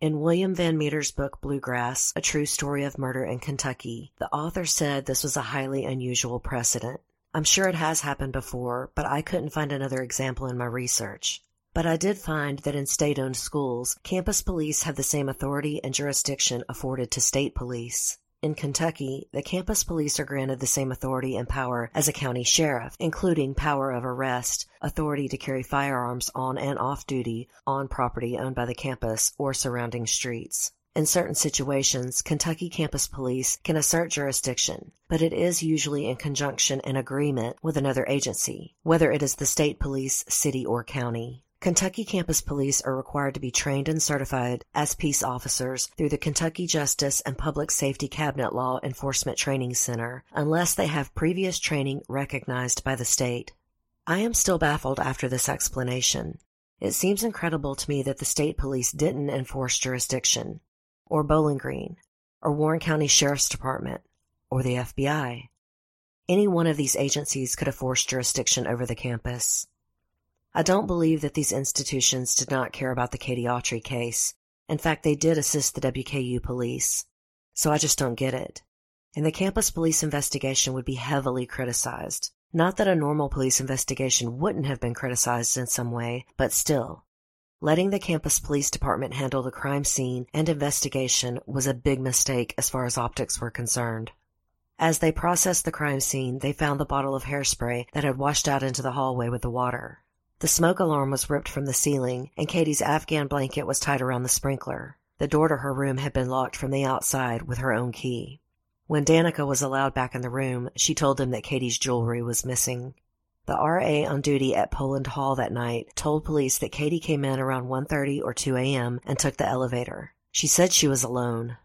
In William Van Meter's book Bluegrass, A True Story of Murder in Kentucky, the author said this was a highly unusual precedent. I'm sure it has happened before, but I couldn't find another example in my research. But I did find that in state owned schools, campus police have the same authority and jurisdiction afforded to state police. In Kentucky, the campus police are granted the same authority and power as a county sheriff, including power of arrest, authority to carry firearms on and off duty on property owned by the campus or surrounding streets. In certain situations, Kentucky campus police can assert jurisdiction, but it is usually in conjunction and agreement with another agency, whether it is the state police, city, or county. Kentucky campus police are required to be trained and certified as peace officers through the Kentucky Justice and Public Safety Cabinet Law Enforcement Training Center unless they have previous training recognized by the state. I am still baffled after this explanation. It seems incredible to me that the state police didn't enforce jurisdiction, or Bowling Green, or Warren County Sheriff's Department, or the FBI. Any one of these agencies could have forced jurisdiction over the campus. I don't believe that these institutions did not care about the Katie Autry case. In fact, they did assist the WKU police. So I just don't get it. And the campus police investigation would be heavily criticized. Not that a normal police investigation wouldn't have been criticized in some way, but still. Letting the campus police department handle the crime scene and investigation was a big mistake as far as optics were concerned. As they processed the crime scene, they found the bottle of hairspray that had washed out into the hallway with the water. The smoke alarm was ripped from the ceiling, and Katie's Afghan blanket was tied around the sprinkler. The door to her room had been locked from the outside with her own key. When Danica was allowed back in the room, she told him that Katie's jewelry was missing. The RA on duty at Poland Hall that night told police that Katie came in around 1:30 or 2 a.m. and took the elevator. She said she was alone.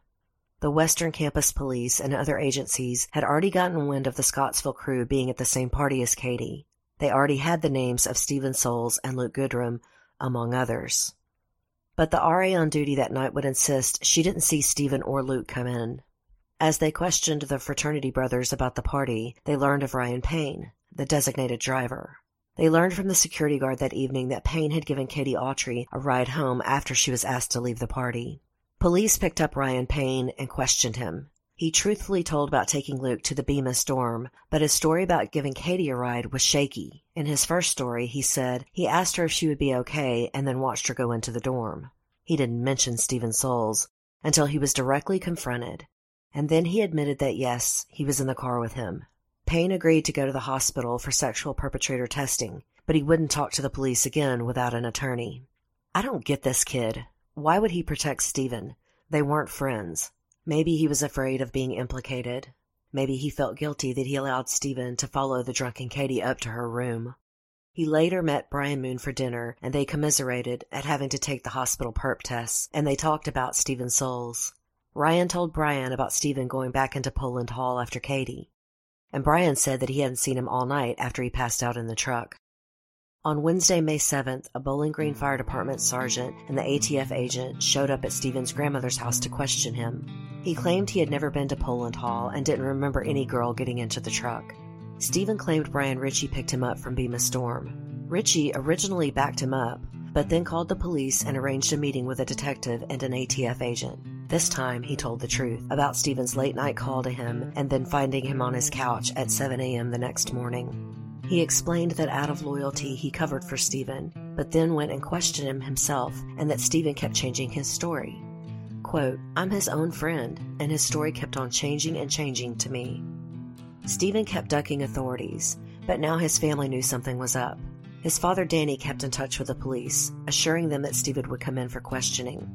The Western Campus Police and other agencies had already gotten wind of the Scottsville crew being at the same party as Katie. They already had the names of Stephen Soules and Luke Goodrum, among others. But the RA on duty that night would insist she didn't see Stephen or Luke come in. As they questioned the fraternity brothers about the party, they learned of Ryan Payne, the designated driver. They learned from the security guard that evening that Payne had given Katie Autry a ride home after she was asked to leave the party. Police picked up Ryan Payne and questioned him. He truthfully told about taking Luke to the Bemis dorm, but his story about giving Katie a ride was shaky. In his first story, he said he asked her if she would be okay and then watched her go into the dorm. He didn't mention Stephen Soules until he was directly confronted, and then he admitted that yes, he was in the car with him. Payne agreed to go to the hospital for sexual perpetrator testing, but he wouldn't talk to the police again without an attorney. I don't get this kid. Why would he protect Stephen? They weren't friends. Maybe he was afraid of being implicated. Maybe he felt guilty that he allowed Stephen to follow the drunken Katie up to her room. He later met Brian Moon for dinner, and they commiserated at having to take the hospital perp tests, and they talked about Stephen Soules. Ryan told Brian about Stephen going back into Poland Hall after Katie and Brian said that he hadn't seen him all night after he passed out in the truck. On Wednesday, May 7th, a Bowling Green Fire Department sergeant and the ATF agent showed up at Stephen's grandmother's house to question him. He claimed he had never been to Poland Hall and didn't remember any girl getting into the truck. Stephen claimed Brian Ritchie picked him up from Bemis dorm. Ritchie originally backed him up, but then called the police and arranged a meeting with a detective and an ATF agent. This time, he told the truth about Stephen's late night call to him and then finding him on his couch at 7 a.m. the next morning. He explained that out of loyalty he covered for Stephen, but then went and questioned him himself and that Stephen kept changing his story. Quote, I'm his own friend, and his story kept on changing and changing to me. Stephen kept ducking authorities, but now his family knew something was up. His father Danny kept in touch with the police, assuring them that Stephen would come in for questioning.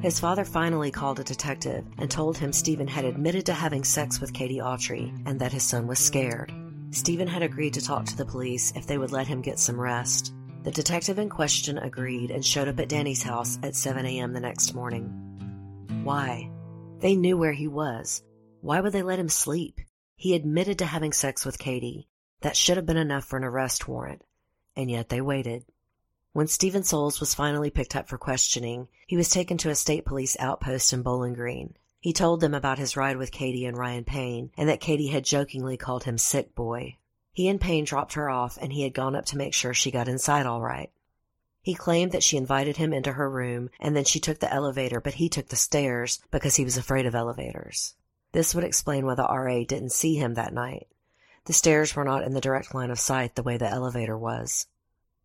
His father finally called a detective and told him Stephen had admitted to having sex with Katie Autry and that his son was scared. Stephen had agreed to talk to the police if they would let him get some rest. The detective in question agreed and showed up at Danny's house at 7 a.m. the next morning. Why? They knew where he was. Why would they let him sleep? He admitted to having sex with Katie. That should have been enough for an arrest warrant and yet they waited. When Stephen Soules was finally picked up for questioning, he was taken to a state police outpost in Bowling Green. He told them about his ride with Katie and Ryan Payne, and that Katie had jokingly called him sick boy. He and Payne dropped her off, and he had gone up to make sure she got inside all right. He claimed that she invited him into her room, and then she took the elevator, but he took the stairs because he was afraid of elevators. This would explain why the RA didn't see him that night. The stairs were not in the direct line of sight the way the elevator was.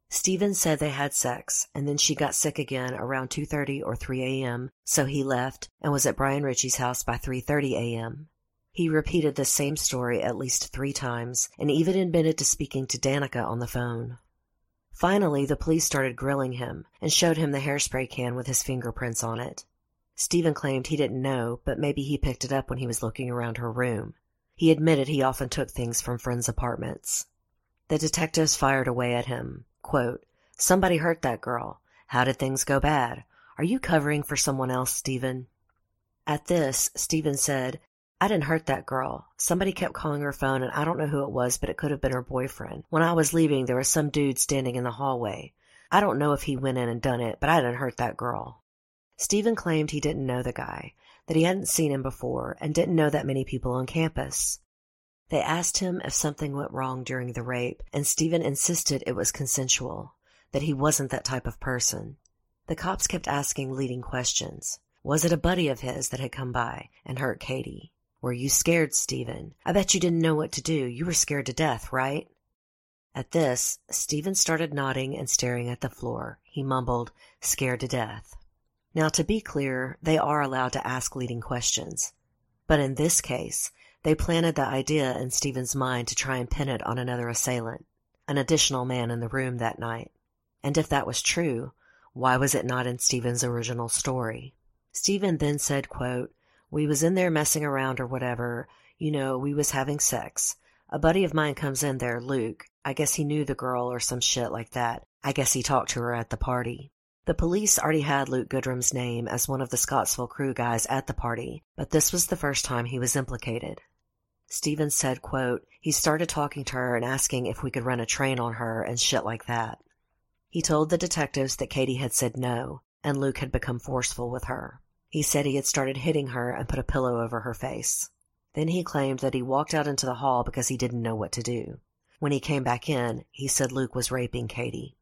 Stephen said they had sex, and then she got sick again around 2.30 or 3 a.m., so he left and was at Brian Ritchie's house by 3.30 a.m. He repeated the same story at least three times, and even admitted to speaking to Danica on the phone. Finally, the police started grilling him and showed him the hairspray can with his fingerprints on it. Stephen claimed he didn't know, but maybe he picked it up when he was looking around her room. He admitted he often took things from friends' apartments. The detectives fired away at him. Quote, Somebody hurt that girl. How did things go bad? Are you covering for someone else, Stephen? At this, Stephen said, I didn't hurt that girl. Somebody kept calling her phone, and I don't know who it was, but it could have been her boyfriend. When I was leaving, there was some dude standing in the hallway. I don't know if he went in and done it, but I didn't hurt that girl. Stephen claimed he didn't know the guy, that he hadn't seen him before and didn't know that many people on campus. They asked him if something went wrong during the rape, and Stephen insisted it was consensual, that he wasn't that type of person. The cops kept asking leading questions. Was it a buddy of his that had come by and hurt Katie? Were you scared, Stephen? I bet you didn't know what to do. You were scared to death, right? At this, Stephen started nodding and staring at the floor. He mumbled, scared to death. Now, to be clear, they are allowed to ask leading questions. But in this case, they planted the idea in Stephen's mind to try and pin it on another assailant, an additional man in the room that night. And if that was true, why was it not in Stephen's original story? Stephen then said, quote, We was in there messing around or whatever. You know, we was having sex. A buddy of mine comes in there, Luke. I guess he knew the girl or some shit like that. I guess he talked to her at the party. The police already had Luke Goodrum's name as one of the Scottsville crew guys at the party, but this was the first time he was implicated. Stevens said, quote, he started talking to her and asking if we could run a train on her and shit like that. He told the detectives that Katie had said no, and Luke had become forceful with her. He said he had started hitting her and put a pillow over her face. Then he claimed that he walked out into the hall because he didn't know what to do. When he came back in, he said Luke was raping Katie.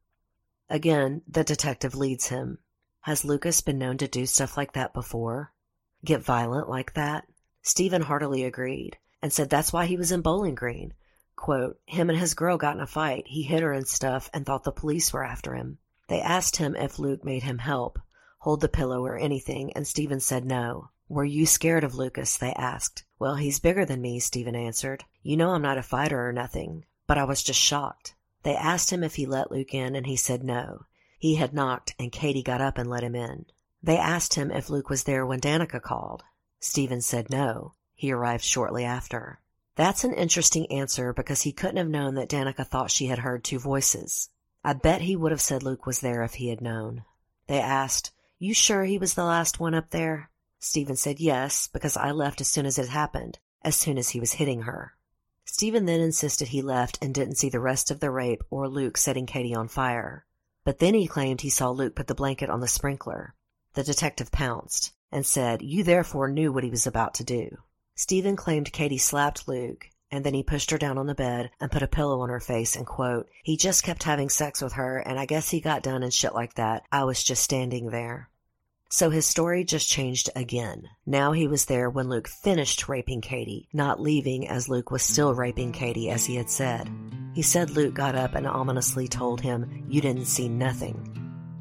Again, the detective leads him. Has Lucas been known to do stuff like that before? Get violent like that? Stephen heartily agreed and said that's why he was in Bowling Green. Quote, him and his girl got in a fight. He hit her and stuff and thought the police were after him. They asked him if Luke made him help, hold the pillow or anything, and Stephen said no. Were you scared of Lucas? They asked. Well, he's bigger than me, Stephen answered. You know I'm not a fighter or nothing, but I was just shocked. They asked him if he let Luke in, and he said no. He had knocked, and Katie got up and let him in. They asked him if Luke was there when Danica called. Stephen said no. He arrived shortly after. That's an interesting answer because he couldn't have known that Danica thought she had heard two voices. I bet he would have said Luke was there if he had known. They asked, You sure he was the last one up there? Stephen said yes, because I left as soon as it happened, as soon as he was hitting her. Stephen then insisted he left and didn't see the rest of the rape or Luke setting Katie on fire. But then he claimed he saw Luke put the blanket on the sprinkler. The detective pounced and said, You therefore knew what he was about to do. Stephen claimed Katie slapped Luke, and then he pushed her down on the bed and put a pillow on her face and quote, He just kept having sex with her, and I guess he got done and shit like that. I was just standing there. So his story just changed again. Now he was there when Luke finished raping Katie, not leaving as Luke was still raping Katie as he had said. He said Luke got up and ominously told him, You didn't see nothing.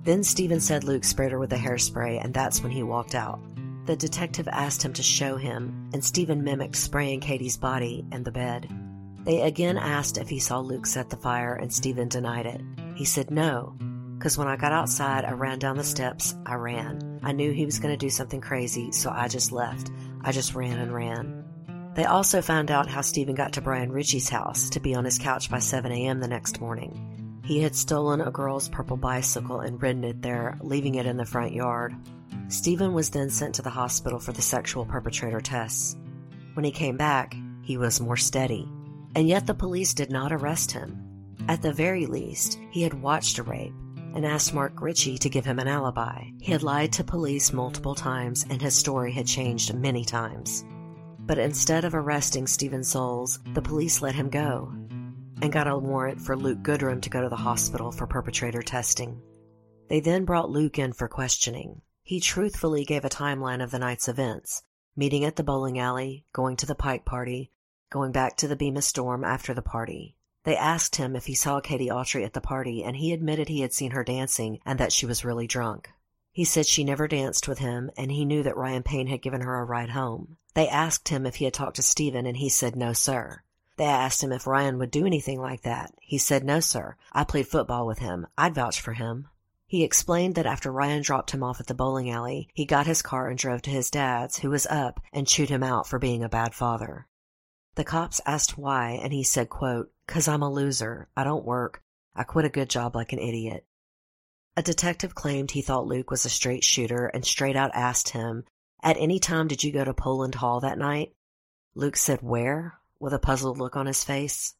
Then Stephen said Luke sprayed her with a hairspray, and that's when he walked out. The detective asked him to show him, and Stephen mimicked spraying Katie's body and the bed. They again asked if he saw Luke set the fire, and Stephen denied it. He said no, because when I got outside, I ran down the steps. I ran. I knew he was going to do something crazy, so I just left. I just ran and ran. They also found out how Stephen got to Brian Ritchie's house to be on his couch by 7 a.m. the next morning. He had stolen a girl's purple bicycle and ridden it there, leaving it in the front yard. Stephen was then sent to the hospital for the sexual perpetrator tests. When he came back, he was more steady. And yet the police did not arrest him. At the very least, he had watched a rape and asked Mark Ritchie to give him an alibi. He had lied to police multiple times and his story had changed many times. But instead of arresting Stephen Soules, the police let him go and got a warrant for Luke Goodrum to go to the hospital for perpetrator testing. They then brought Luke in for questioning. He truthfully gave a timeline of the night's events meeting at the bowling alley, going to the Pike party, going back to the Bemis dorm after the party. They asked him if he saw Katie Autry at the party, and he admitted he had seen her dancing and that she was really drunk. He said she never danced with him, and he knew that Ryan Payne had given her a ride home. They asked him if he had talked to Stephen, and he said no, sir. They asked him if Ryan would do anything like that. He said, No, sir. I played football with him. I'd vouch for him. He explained that after Ryan dropped him off at the bowling alley, he got his car and drove to his dad's, who was up, and chewed him out for being a bad father. The cops asked why, and he said, quote, Cause I'm a loser. I don't work. I quit a good job like an idiot. A detective claimed he thought Luke was a straight shooter and straight out asked him, At any time did you go to Poland Hall that night? Luke said, Where? with a puzzled look on his face.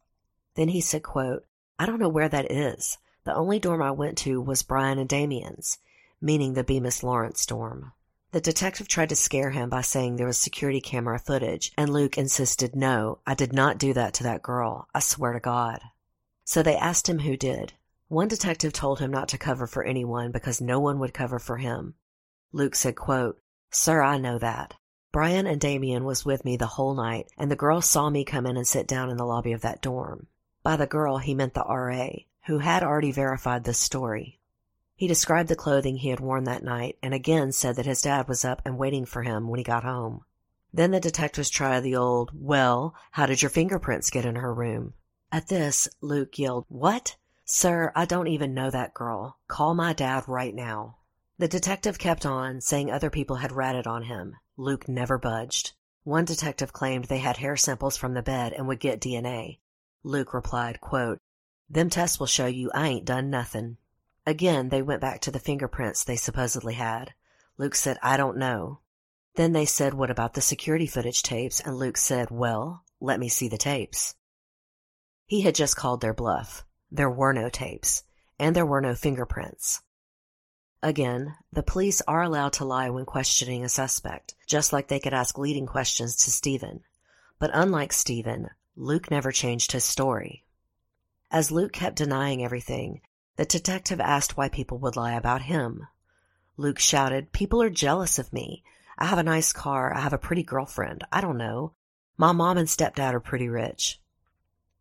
Then he said, quote, I don't know where that is. The only dorm I went to was Brian and Damien's, meaning the Bemis Lawrence dorm. The detective tried to scare him by saying there was security camera footage, and Luke insisted, No, I did not do that to that girl. I swear to God. So they asked him who did. One detective told him not to cover for anyone because no one would cover for him. Luke said, quote, Sir, I know that. Brian and Damien was with me the whole night, and the girl saw me come in and sit down in the lobby of that dorm. By the girl, he meant the RA, who had already verified this story. He described the clothing he had worn that night and again said that his dad was up and waiting for him when he got home. Then the detectives tried the old, well, how did your fingerprints get in her room? At this, Luke yelled, What? Sir, I don't even know that girl. Call my dad right now. The detective kept on, saying other people had ratted on him. Luke never budged. One detective claimed they had hair samples from the bed and would get DNA. Luke replied, quote, Them tests will show you I ain't done nothing. Again, they went back to the fingerprints they supposedly had. Luke said, I don't know. Then they said, What about the security footage tapes? And Luke said, Well, let me see the tapes. He had just called their bluff. There were no tapes, and there were no fingerprints. Again, the police are allowed to lie when questioning a suspect, just like they could ask leading questions to Stephen. But unlike Stephen, Luke never changed his story. As Luke kept denying everything, the detective asked why people would lie about him. Luke shouted, People are jealous of me. I have a nice car. I have a pretty girlfriend. I don't know. My mom and stepdad are pretty rich.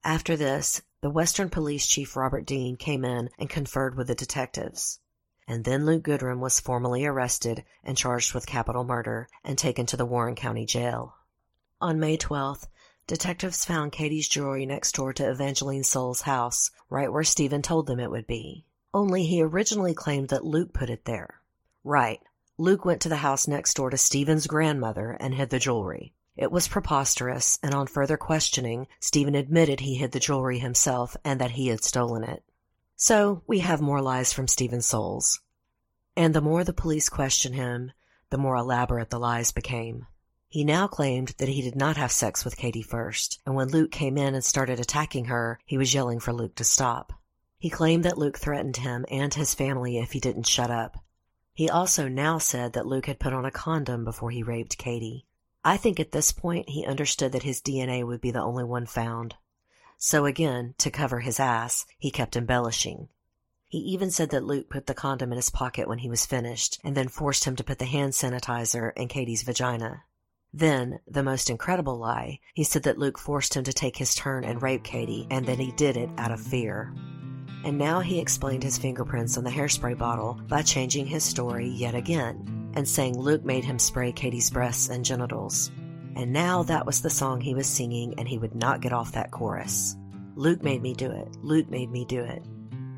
After this, the Western Police Chief Robert Dean came in and conferred with the detectives. And then Luke Goodrum was formally arrested and charged with capital murder and taken to the Warren County Jail. On May 12th, detectives found Katie's jewelry next door to Evangeline Soules' house, right where Stephen told them it would be. Only he originally claimed that Luke put it there. Right, Luke went to the house next door to Stephen's grandmother and hid the jewelry. It was preposterous, and on further questioning, Stephen admitted he hid the jewelry himself and that he had stolen it. So we have more lies from Stephen Soules. And the more the police questioned him, the more elaborate the lies became. He now claimed that he did not have sex with Katie first, and when Luke came in and started attacking her, he was yelling for Luke to stop. He claimed that Luke threatened him and his family if he didn't shut up, he also now said that Luke had put on a condom before he raped Katie. I think at this point he understood that his DNA would be the only one found. So again, to cover his ass, he kept embellishing. He even said that Luke put the condom in his pocket when he was finished, and then forced him to put the hand sanitizer in Katie's vagina. Then, the most incredible lie, he said that Luke forced him to take his turn and rape Katie, and that he did it out of fear and now he explained his fingerprints on the hairspray bottle by changing his story yet again and saying Luke made him spray Katie's breasts and genitals. And now that was the song he was singing, and he would not get off that chorus. Luke made me do it. Luke made me do it.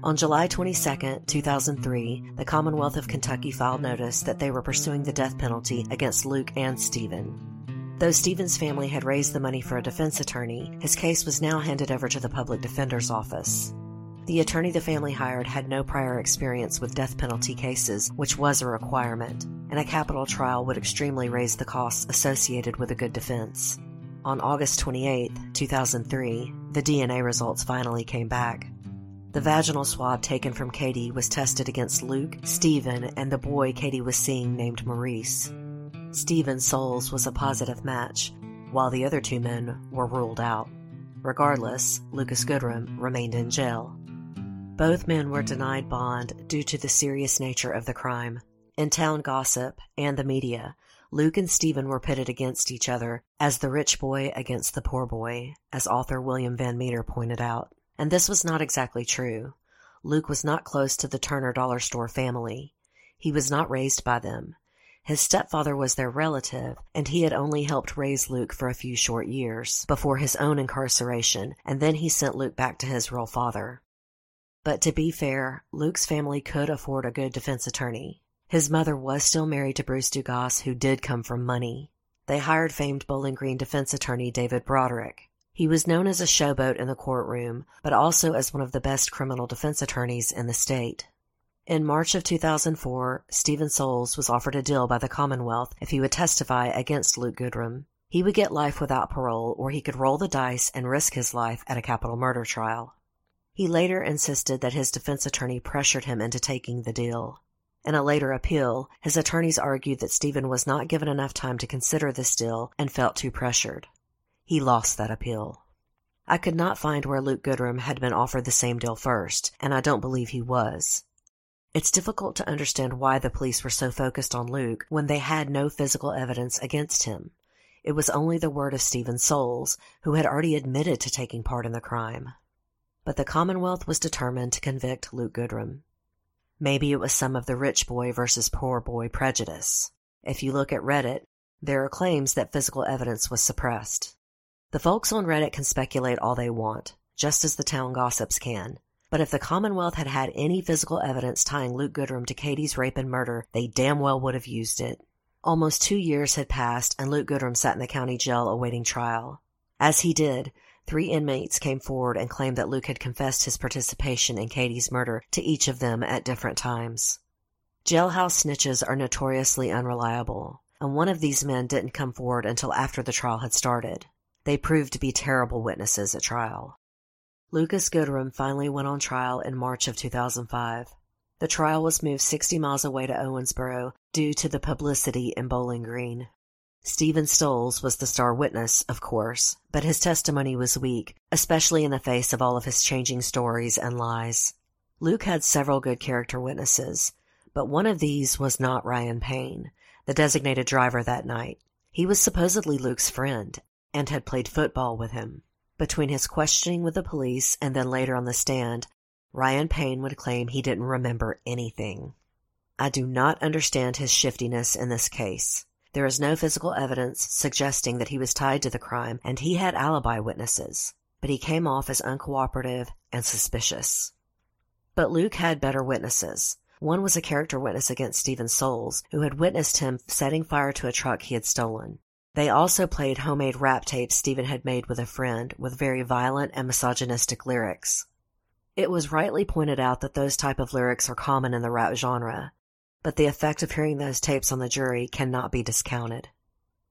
On July 22, 2003, the Commonwealth of Kentucky filed notice that they were pursuing the death penalty against Luke and Stephen. Though Stephen's family had raised the money for a defense attorney, his case was now handed over to the public defender's office. The attorney the family hired had no prior experience with death penalty cases, which was a requirement, and a capital trial would extremely raise the costs associated with a good defense. On August 28, 2003, the DNA results finally came back. The vaginal swab taken from Katie was tested against Luke, Stephen, and the boy Katie was seeing named Maurice. Stephen Soules was a positive match, while the other two men were ruled out. Regardless, Lucas Goodrum remained in jail. Both men were denied bond due to the serious nature of the crime. In town gossip and the media, Luke and Stephen were pitted against each other as the rich boy against the poor boy, as author William Van Meter pointed out. And this was not exactly true. Luke was not close to the Turner Dollar Store family. He was not raised by them. His stepfather was their relative, and he had only helped raise Luke for a few short years before his own incarceration, and then he sent Luke back to his real father. But to be fair, Luke's family could afford a good defense attorney. His mother was still married to Bruce Dugas, who did come from money. They hired famed Bowling Green defense attorney David Broderick. He was known as a showboat in the courtroom, but also as one of the best criminal defense attorneys in the state. In March of 2004, Stephen Soules was offered a deal by the Commonwealth if he would testify against Luke Goodrum. He would get life without parole, or he could roll the dice and risk his life at a capital murder trial. He later insisted that his defense attorney pressured him into taking the deal. In a later appeal, his attorneys argued that Stephen was not given enough time to consider this deal and felt too pressured. He lost that appeal. I could not find where Luke Goodrum had been offered the same deal first, and I don't believe he was. It's difficult to understand why the police were so focused on Luke when they had no physical evidence against him. It was only the word of Stephen Soules, who had already admitted to taking part in the crime but the Commonwealth was determined to convict Luke Goodrum. Maybe it was some of the rich boy versus poor boy prejudice. If you look at Reddit, there are claims that physical evidence was suppressed. The folks on Reddit can speculate all they want, just as the town gossips can. But if the Commonwealth had had any physical evidence tying Luke Goodrum to Katie's rape and murder, they damn well would have used it. Almost two years had passed, and Luke Goodrum sat in the county jail awaiting trial. As he did, three inmates came forward and claimed that Luke had confessed his participation in Katie's murder to each of them at different times. Jailhouse snitches are notoriously unreliable, and one of these men didn't come forward until after the trial had started. They proved to be terrible witnesses at trial. Lucas Goodrum finally went on trial in March of 2005. The trial was moved 60 miles away to Owensboro due to the publicity in Bowling Green. Stephen Soules was the star witness, of course, but his testimony was weak, especially in the face of all of his changing stories and lies. Luke had several good character witnesses, but one of these was not Ryan Payne, the designated driver that night. He was supposedly Luke's friend and had played football with him. Between his questioning with the police and then later on the stand, Ryan Payne would claim he didn't remember anything. I do not understand his shiftiness in this case. There is no physical evidence suggesting that he was tied to the crime, and he had alibi witnesses, but he came off as uncooperative and suspicious. But Luke had better witnesses. One was a character witness against Stephen Soules, who had witnessed him setting fire to a truck he had stolen. They also played homemade rap tapes Stephen had made with a friend with very violent and misogynistic lyrics. It was rightly pointed out that those type of lyrics are common in the rap genre, but the effect of hearing those tapes on the jury cannot be discounted.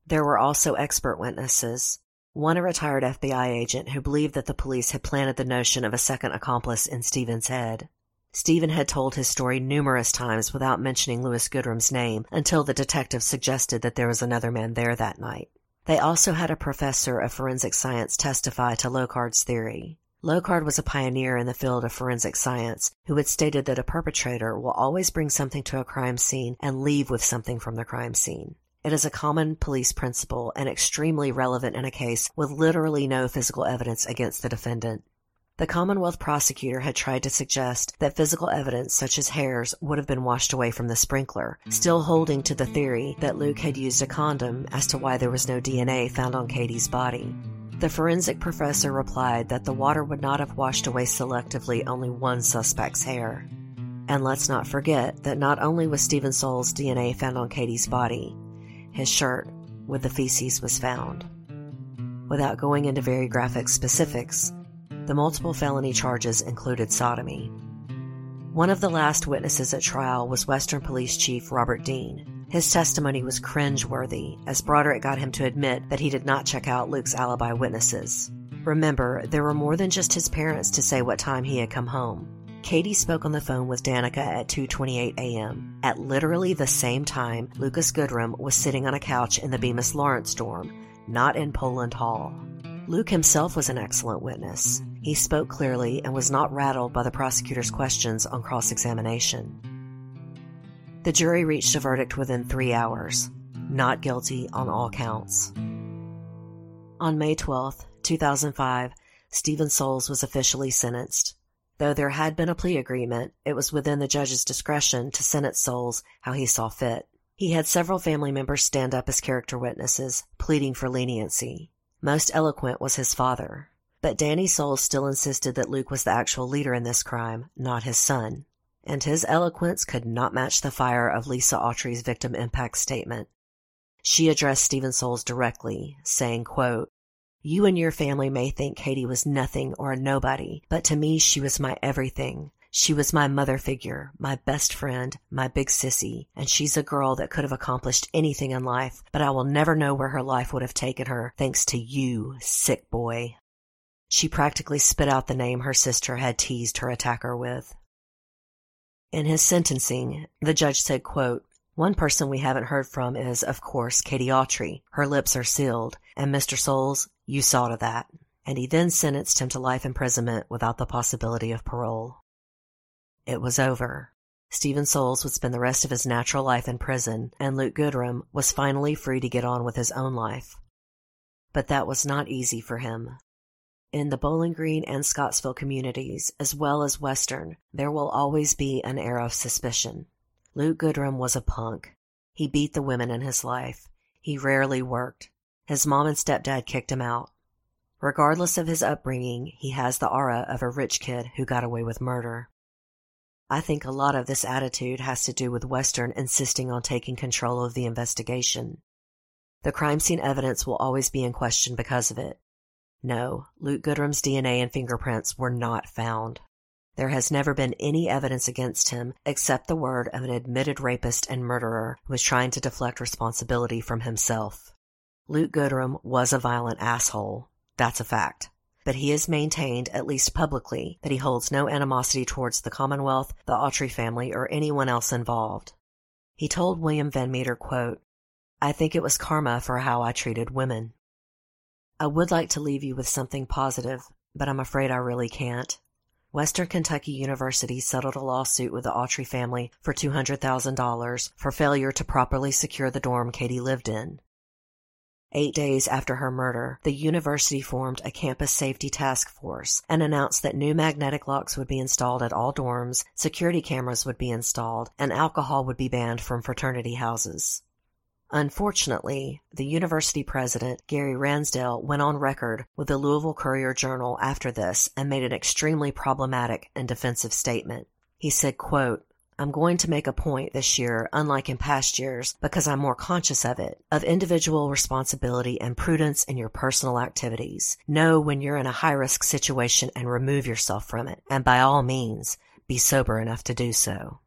There were also expert witnesses, one a retired FBI agent who believed that the police had planted the notion of a second accomplice in Stephen's head. Stephen had told his story numerous times without mentioning Louis Goodrum's name until the detective suggested that there was another man there that night. They also had a professor of forensic science testify to Locard's theory. Locard was a pioneer in the field of forensic science who had stated that a perpetrator will always bring something to a crime scene and leave with something from the crime scene. It is a common police principle and extremely relevant in a case with literally no physical evidence against the defendant. The Commonwealth prosecutor had tried to suggest that physical evidence such as hairs would have been washed away from the sprinkler, still holding to the theory that Luke had used a condom as to why there was no DNA found on Katie's body. The forensic professor replied that the water would not have washed away selectively only one suspect's hair. And let's not forget that not only was Stephen Soules' DNA found on Katie's body, his shirt with the feces was found. Without going into very graphic specifics, the multiple felony charges included sodomy. One of the last witnesses at trial was Western Police Chief Robert Dean. His testimony was cringeworthy, as Broderick got him to admit that he did not check out Luke's alibi witnesses. Remember, there were more than just his parents to say what time he had come home. Katie spoke on the phone with Danica at 2:28 a.m. At literally the same time, Lucas Goodrum was sitting on a couch in the Bemis Lawrence dorm, not in Poland Hall. Luke himself was an excellent witness. He spoke clearly and was not rattled by the prosecutor's questions on cross examination. The jury reached a verdict within three hours not guilty on all counts. On May 12, 2005, Stephen Soules was officially sentenced. Though there had been a plea agreement, it was within the judge's discretion to sentence Soules how he saw fit. He had several family members stand up as character witnesses, pleading for leniency. Most eloquent was his father, but Danny Soules still insisted that Luke was the actual leader in this crime, not his son. And his eloquence could not match the fire of Lisa Autry's victim impact statement. She addressed Stephen Soules directly, saying, quote, You and your family may think Katie was nothing or a nobody, but to me she was my everything. She was my mother figure, my best friend, my big sissy, and she's a girl that could have accomplished anything in life, but I will never know where her life would have taken her thanks to you, sick boy. She practically spit out the name her sister had teased her attacker with. In his sentencing, the judge said, quote, one person we haven't heard from is, of course, Katie Autry. Her lips are sealed. And Mr. Soules, you saw to that. And he then sentenced him to life imprisonment without the possibility of parole. It was over. Stephen Soules would spend the rest of his natural life in prison, and Luke Goodrum was finally free to get on with his own life. But that was not easy for him. In the Bowling Green and Scottsville communities, as well as Western, there will always be an air of suspicion. Luke Goodrum was a punk. He beat the women in his life. He rarely worked. His mom and stepdad kicked him out. Regardless of his upbringing, he has the aura of a rich kid who got away with murder. I think a lot of this attitude has to do with Western insisting on taking control of the investigation. The crime scene evidence will always be in question because of it. No, Luke Goodrum's DNA and fingerprints were not found. There has never been any evidence against him except the word of an admitted rapist and murderer who was trying to deflect responsibility from himself. Luke Goodrum was a violent asshole. That's a fact. But he has maintained, at least publicly, that he holds no animosity towards the Commonwealth, the Autry family, or anyone else involved. He told William Van Meter, quote, I think it was karma for how I treated women. I would like to leave you with something positive, but I'm afraid I really can't. Western Kentucky University settled a lawsuit with the Autry family for $200,000 for failure to properly secure the dorm Katie lived in. Eight days after her murder, the university formed a campus safety task force and announced that new magnetic locks would be installed at all dorms, security cameras would be installed, and alcohol would be banned from fraternity houses. Unfortunately, the university president, Gary Ransdell, went on record with the Louisville Courier Journal after this and made an extremely problematic and defensive statement. He said, quote, I'm going to make a point this year, unlike in past years, because I'm more conscious of it, of individual responsibility and prudence in your personal activities. Know when you're in a high risk situation and remove yourself from it, and by all means, be sober enough to do so.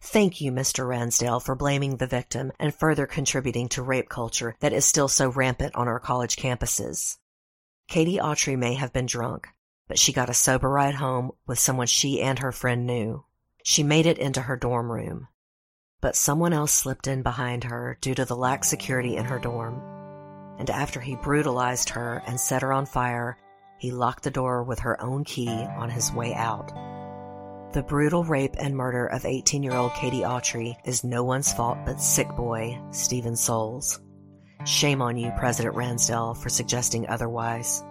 Thank you, Mr. Ransdell, for blaming the victim and further contributing to rape culture that is still so rampant on our college campuses. Katie Autry may have been drunk, but she got a sober ride home with someone she and her friend knew. She made it into her dorm room. But someone else slipped in behind her due to the lax security in her dorm. And after he brutalized her and set her on fire, he locked the door with her own key on his way out. The brutal rape and murder of 18 year old Katie Autry is no one's fault but sick boy Stephen Soules. Shame on you, President Ransdell, for suggesting otherwise.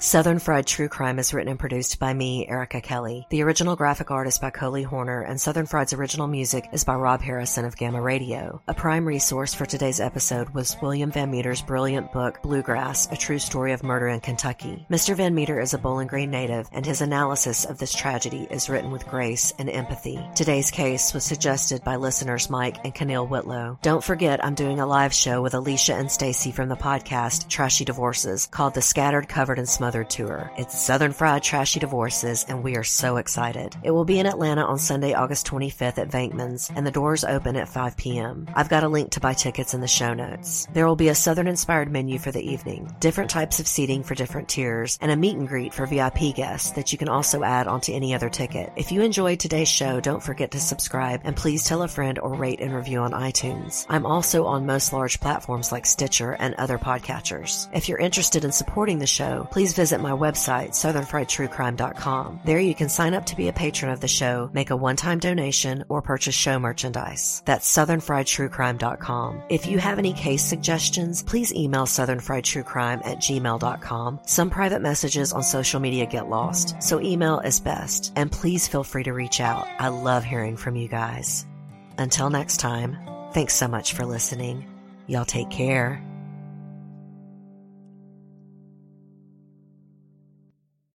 Southern Fried True Crime is written and produced by me, Erica Kelly. The original graphic art is by Coley Horner, and Southern Fried's original music is by Rob Harrison of Gamma Radio. A prime resource for today's episode was William Van Meter's brilliant book, Bluegrass, A True Story of Murder in Kentucky. Mr. Van Meter is a Bowling Green native, and his analysis of this tragedy is written with grace and empathy. Today's case was suggested by listeners Mike and Keneal Whitlow. Don't forget, I'm doing a live show with Alicia and Stacy from the podcast Trashy Divorces called The Scattered, Covered, and Smothered Tour. It's Southern Fried Trashy Divorces, and we are so excited. It will be in Atlanta on Sunday, August 25th at Venkman's, and the doors open at 5 p.m. I've got a link to buy tickets in the show notes. There will be a Southern inspired menu for the evening, different types of seating for different tiers, and a meet and greet for VIP guests that you can also add onto any other ticket. If you enjoyed today's show, don't forget to subscribe and please tell a friend or rate and review on iTunes. I'm also on most large platforms like Stitcher and other podcatchers. If you're interested in supporting the show, please visit my website, southernfriedtruecrime.com. There you can sign up to be a patron of the show, make a one-time donation, or purchase show merchandise. That's southernfriedtruecrime.com. If you have any case suggestions, please email southernfriedtruecrime at gmail.com. Some private messages on social media get lost, so email is best. And please feel free to reach out. I love hearing from you guys. Until next time, thanks so much for listening. Y'all take care.